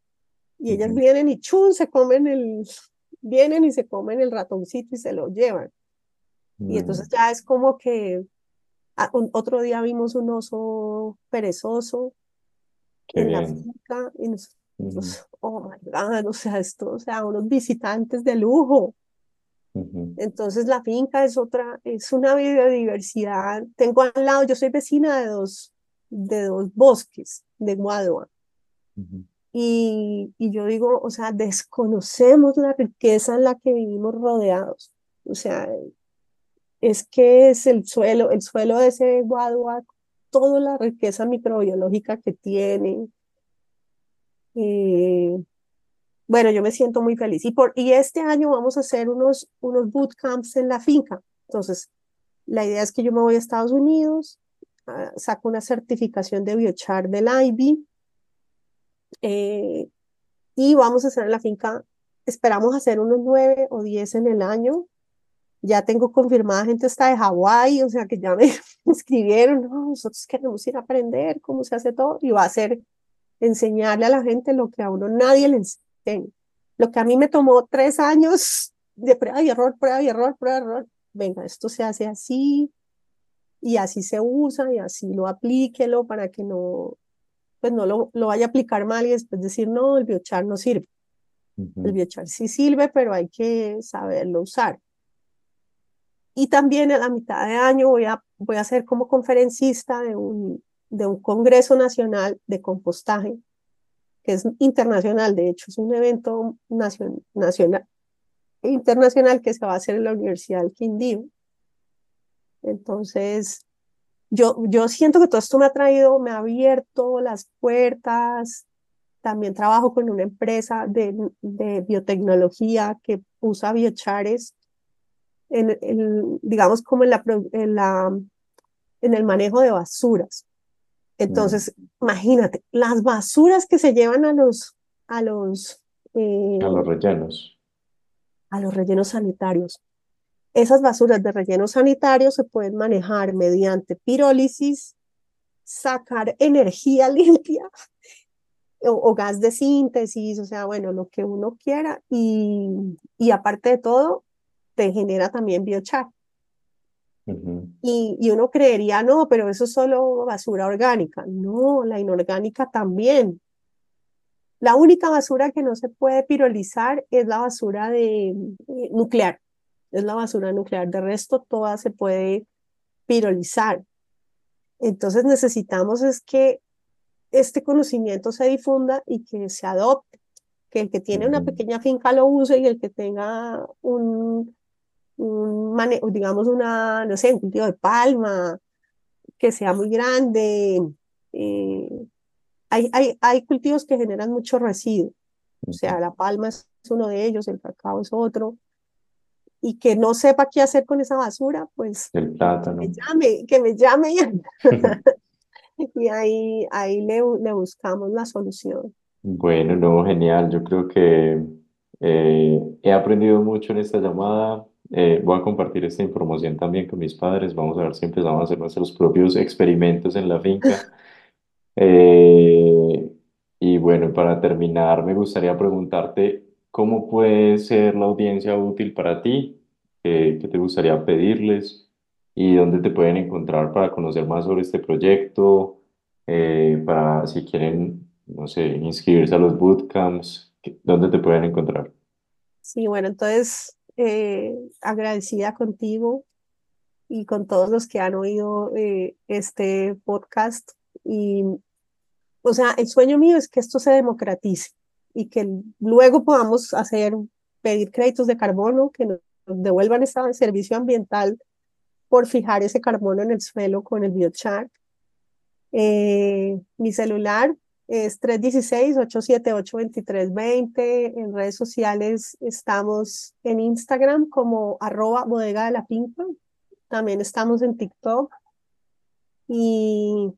y ellas vienen y chun, se comen el, vienen y se comen el ratoncito y se lo llevan. Y entonces ya es como que ah, otro día vimos un oso perezoso en la finca y nosotros, oh my God, o sea, esto, o sea, unos visitantes de lujo. Entonces la finca es otra, es una biodiversidad. Tengo al lado, yo soy vecina de dos, de dos bosques de Guadua. y, y yo digo, o sea, desconocemos la riqueza en la que vivimos rodeados. O sea, es que es el suelo, el suelo de ese Guadua toda la riqueza microbiológica que tiene. Eh, bueno, yo me siento muy feliz. Y, por, y este año vamos a hacer unos, unos bootcamps en la finca. Entonces, la idea es que yo me voy a Estados Unidos, ah, saco una certificación de biochar del IB eh, y vamos a hacer en la finca, esperamos hacer unos nueve o diez en el año ya tengo confirmada gente hasta de Hawái, o sea que ya me (laughs) escribieron, no, nosotros queremos ir a aprender cómo se hace todo, y va a ser enseñarle a la gente lo que a uno nadie le enseña. Lo que a mí me tomó tres años de prueba y error, prueba y error, prueba y error. Venga, esto se hace así, y así se usa, y así lo aplíquelo para que no, pues no lo, lo vaya a aplicar mal y después decir, no, el biochar no sirve. El biochar sí sirve, pero hay que saberlo usar. Y también a la mitad de año voy a, voy a ser como conferencista de un, de un Congreso Nacional de Compostaje, que es internacional, de hecho, es un evento nacional, nacional internacional que se va a hacer en la Universidad del Quindío. Entonces, yo, yo siento que todo esto me ha traído, me ha abierto las puertas. También trabajo con una empresa de, de biotecnología que usa biochares en, el, digamos, como en, la, en, la, en el manejo de basuras. Entonces, imagínate, las basuras que se llevan a los, a los, eh, a los rellenos. A los rellenos sanitarios. Esas basuras de rellenos sanitarios se pueden manejar mediante pirólisis, sacar energía (laughs) limpia o, o, gas de síntesis, o sea, bueno, lo que uno quiera. Y, y aparte de todo, te genera también biochar. y, y, uno creería, no, pero eso es solo basura orgánica. No, la inorgánica también. La única basura que no se puede pirolizar es la basura de, eh, nuclear, es la basura nuclear. De resto, toda se puede pirolizar. Entonces necesitamos es que este conocimiento se difunda y que se adopte, que el que tiene una pequeña finca lo use y el que tenga un, un digamos, una, no sé, un cultivo de palma, que sea muy grande. Eh, hay, hay, hay cultivos que generan mucho residuo, o sea, la palma es uno de ellos, el cacao es otro, y que no sepa qué hacer con esa basura, pues el plátano. que me llame, que me llame (laughs) (laughs) y, ahí, ahí le, le, buscamos la solución. Bueno, no, genial. Yo creo que eh, he aprendido mucho en esta llamada. Eh, voy a compartir esta información también con mis padres. Vamos a ver si empezamos a hacer nuestros propios experimentos en la finca. (laughs) Eh, y bueno, para terminar, me gustaría preguntarte cómo puede ser la audiencia útil para ti, qué te gustaría pedirles y dónde te pueden encontrar para conocer más sobre este proyecto, eh, para si quieren, no sé, inscribirse a los bootcamps, ¿dónde te pueden encontrar? Sí, bueno, entonces eh, agradecida contigo y con todos los que han oído este podcast y, o sea, el sueño mío es que esto se democratice y que luego podamos hacer, pedir créditos de carbono que nos devuelvan ese servicio ambiental por fijar ese carbono en el suelo con el biochar. Eh, mi celular es 316-878-2320. En redes sociales estamos en Instagram como arroba bodega de la pinta. También estamos en TikTok. Y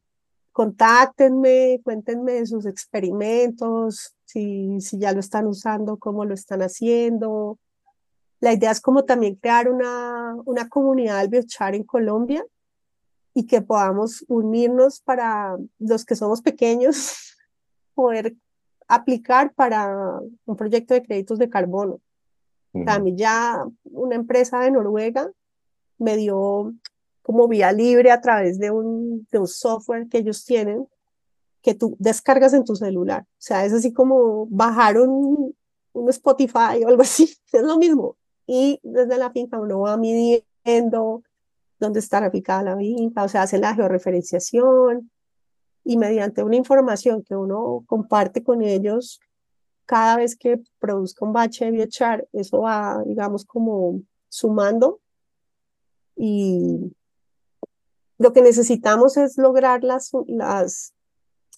contáctenme, cuéntenme sus experimentos, si, si ya lo están usando, cómo lo están haciendo. La idea es como también crear una, una comunidad del biochar en Colombia y que podamos unirnos para los que somos pequeños, (laughs) poder aplicar para un proyecto de créditos de carbono. También ya una empresa de Noruega me dio como vía libre a través de un, de un software que ellos tienen que tú descargas en tu celular. O sea, es así como bajar un, un Spotify o algo así, (laughs) es lo mismo. Y desde la finca uno va midiendo dónde está aplicada la finca, o sea, hace la georreferenciación y mediante una información que uno comparte con ellos, cada vez que produzca un bache de biochar, eso va, digamos, como sumando y lo que necesitamos es lograr las, las,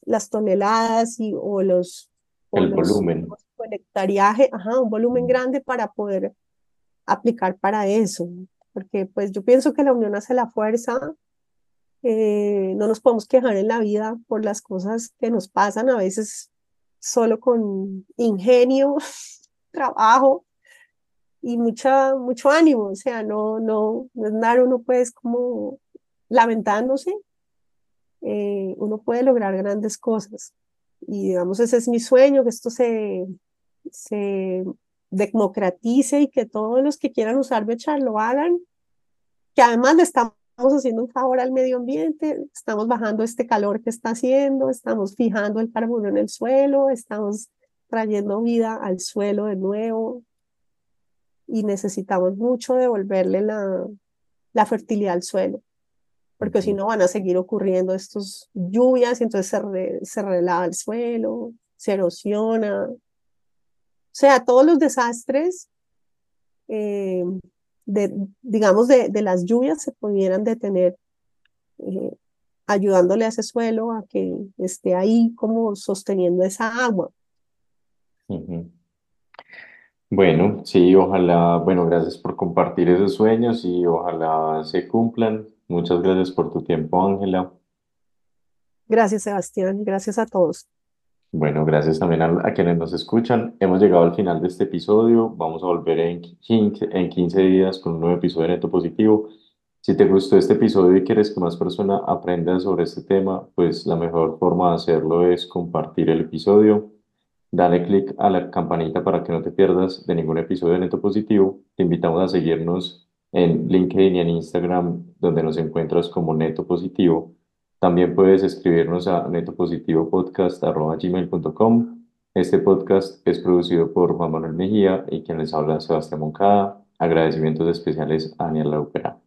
las toneladas y, o los... El volumen. Hectariaje, ajá, un volumen grande para poder aplicar para eso. Porque pues yo pienso que la unión hace la fuerza. Eh, no nos podemos quejar en la vida por las cosas que nos pasan, a veces solo con ingenio, (laughs) trabajo y mucha, mucho ánimo. O sea, no, no, es nada, uno pues como lamentándose, eh, uno puede lograr grandes cosas. Y digamos, ese es mi sueño, que esto se, se democratice y que todos los que quieran usar Bechar lo hagan, que además le estamos haciendo un favor al medio ambiente, estamos bajando este calor que está haciendo, estamos fijando el carbono en el suelo, estamos trayendo vida al suelo de nuevo y necesitamos mucho devolverle la, la fertilidad al suelo porque si no van a seguir ocurriendo estas lluvias y entonces se, se relava el suelo, se erosiona. O sea, todos los desastres, eh, de, digamos, de, de, las lluvias se pudieran detener eh, ayudándole a ese suelo a que esté ahí como sosteniendo esa agua. Bueno, sí, ojalá, bueno, gracias por compartir esos sueños y ojalá se cumplan. Muchas gracias por tu tiempo, Ángela. Gracias, Sebastián. Gracias a todos. Bueno, gracias también a, quienes nos escuchan. Hemos llegado al final de este episodio. Vamos a volver en 15, en 15 días con un nuevo episodio de Neto Positivo. Si te gustó este episodio y quieres que más personas aprendan sobre este tema, pues la mejor forma de hacerlo es compartir el episodio. Dale click a la campanita para que no te pierdas de ningún episodio de Neto Positivo. Te invitamos a seguirnos en LinkedIn y en Instagram, donde nos encuentras como Neto Positivo. También puedes escribirnos a netopositivopodcast.gmail.com Este podcast es producido por Juan Manuel Mejía y quien les habla Sebastián Moncada. Agradecimientos especiales a Daniel Laupera.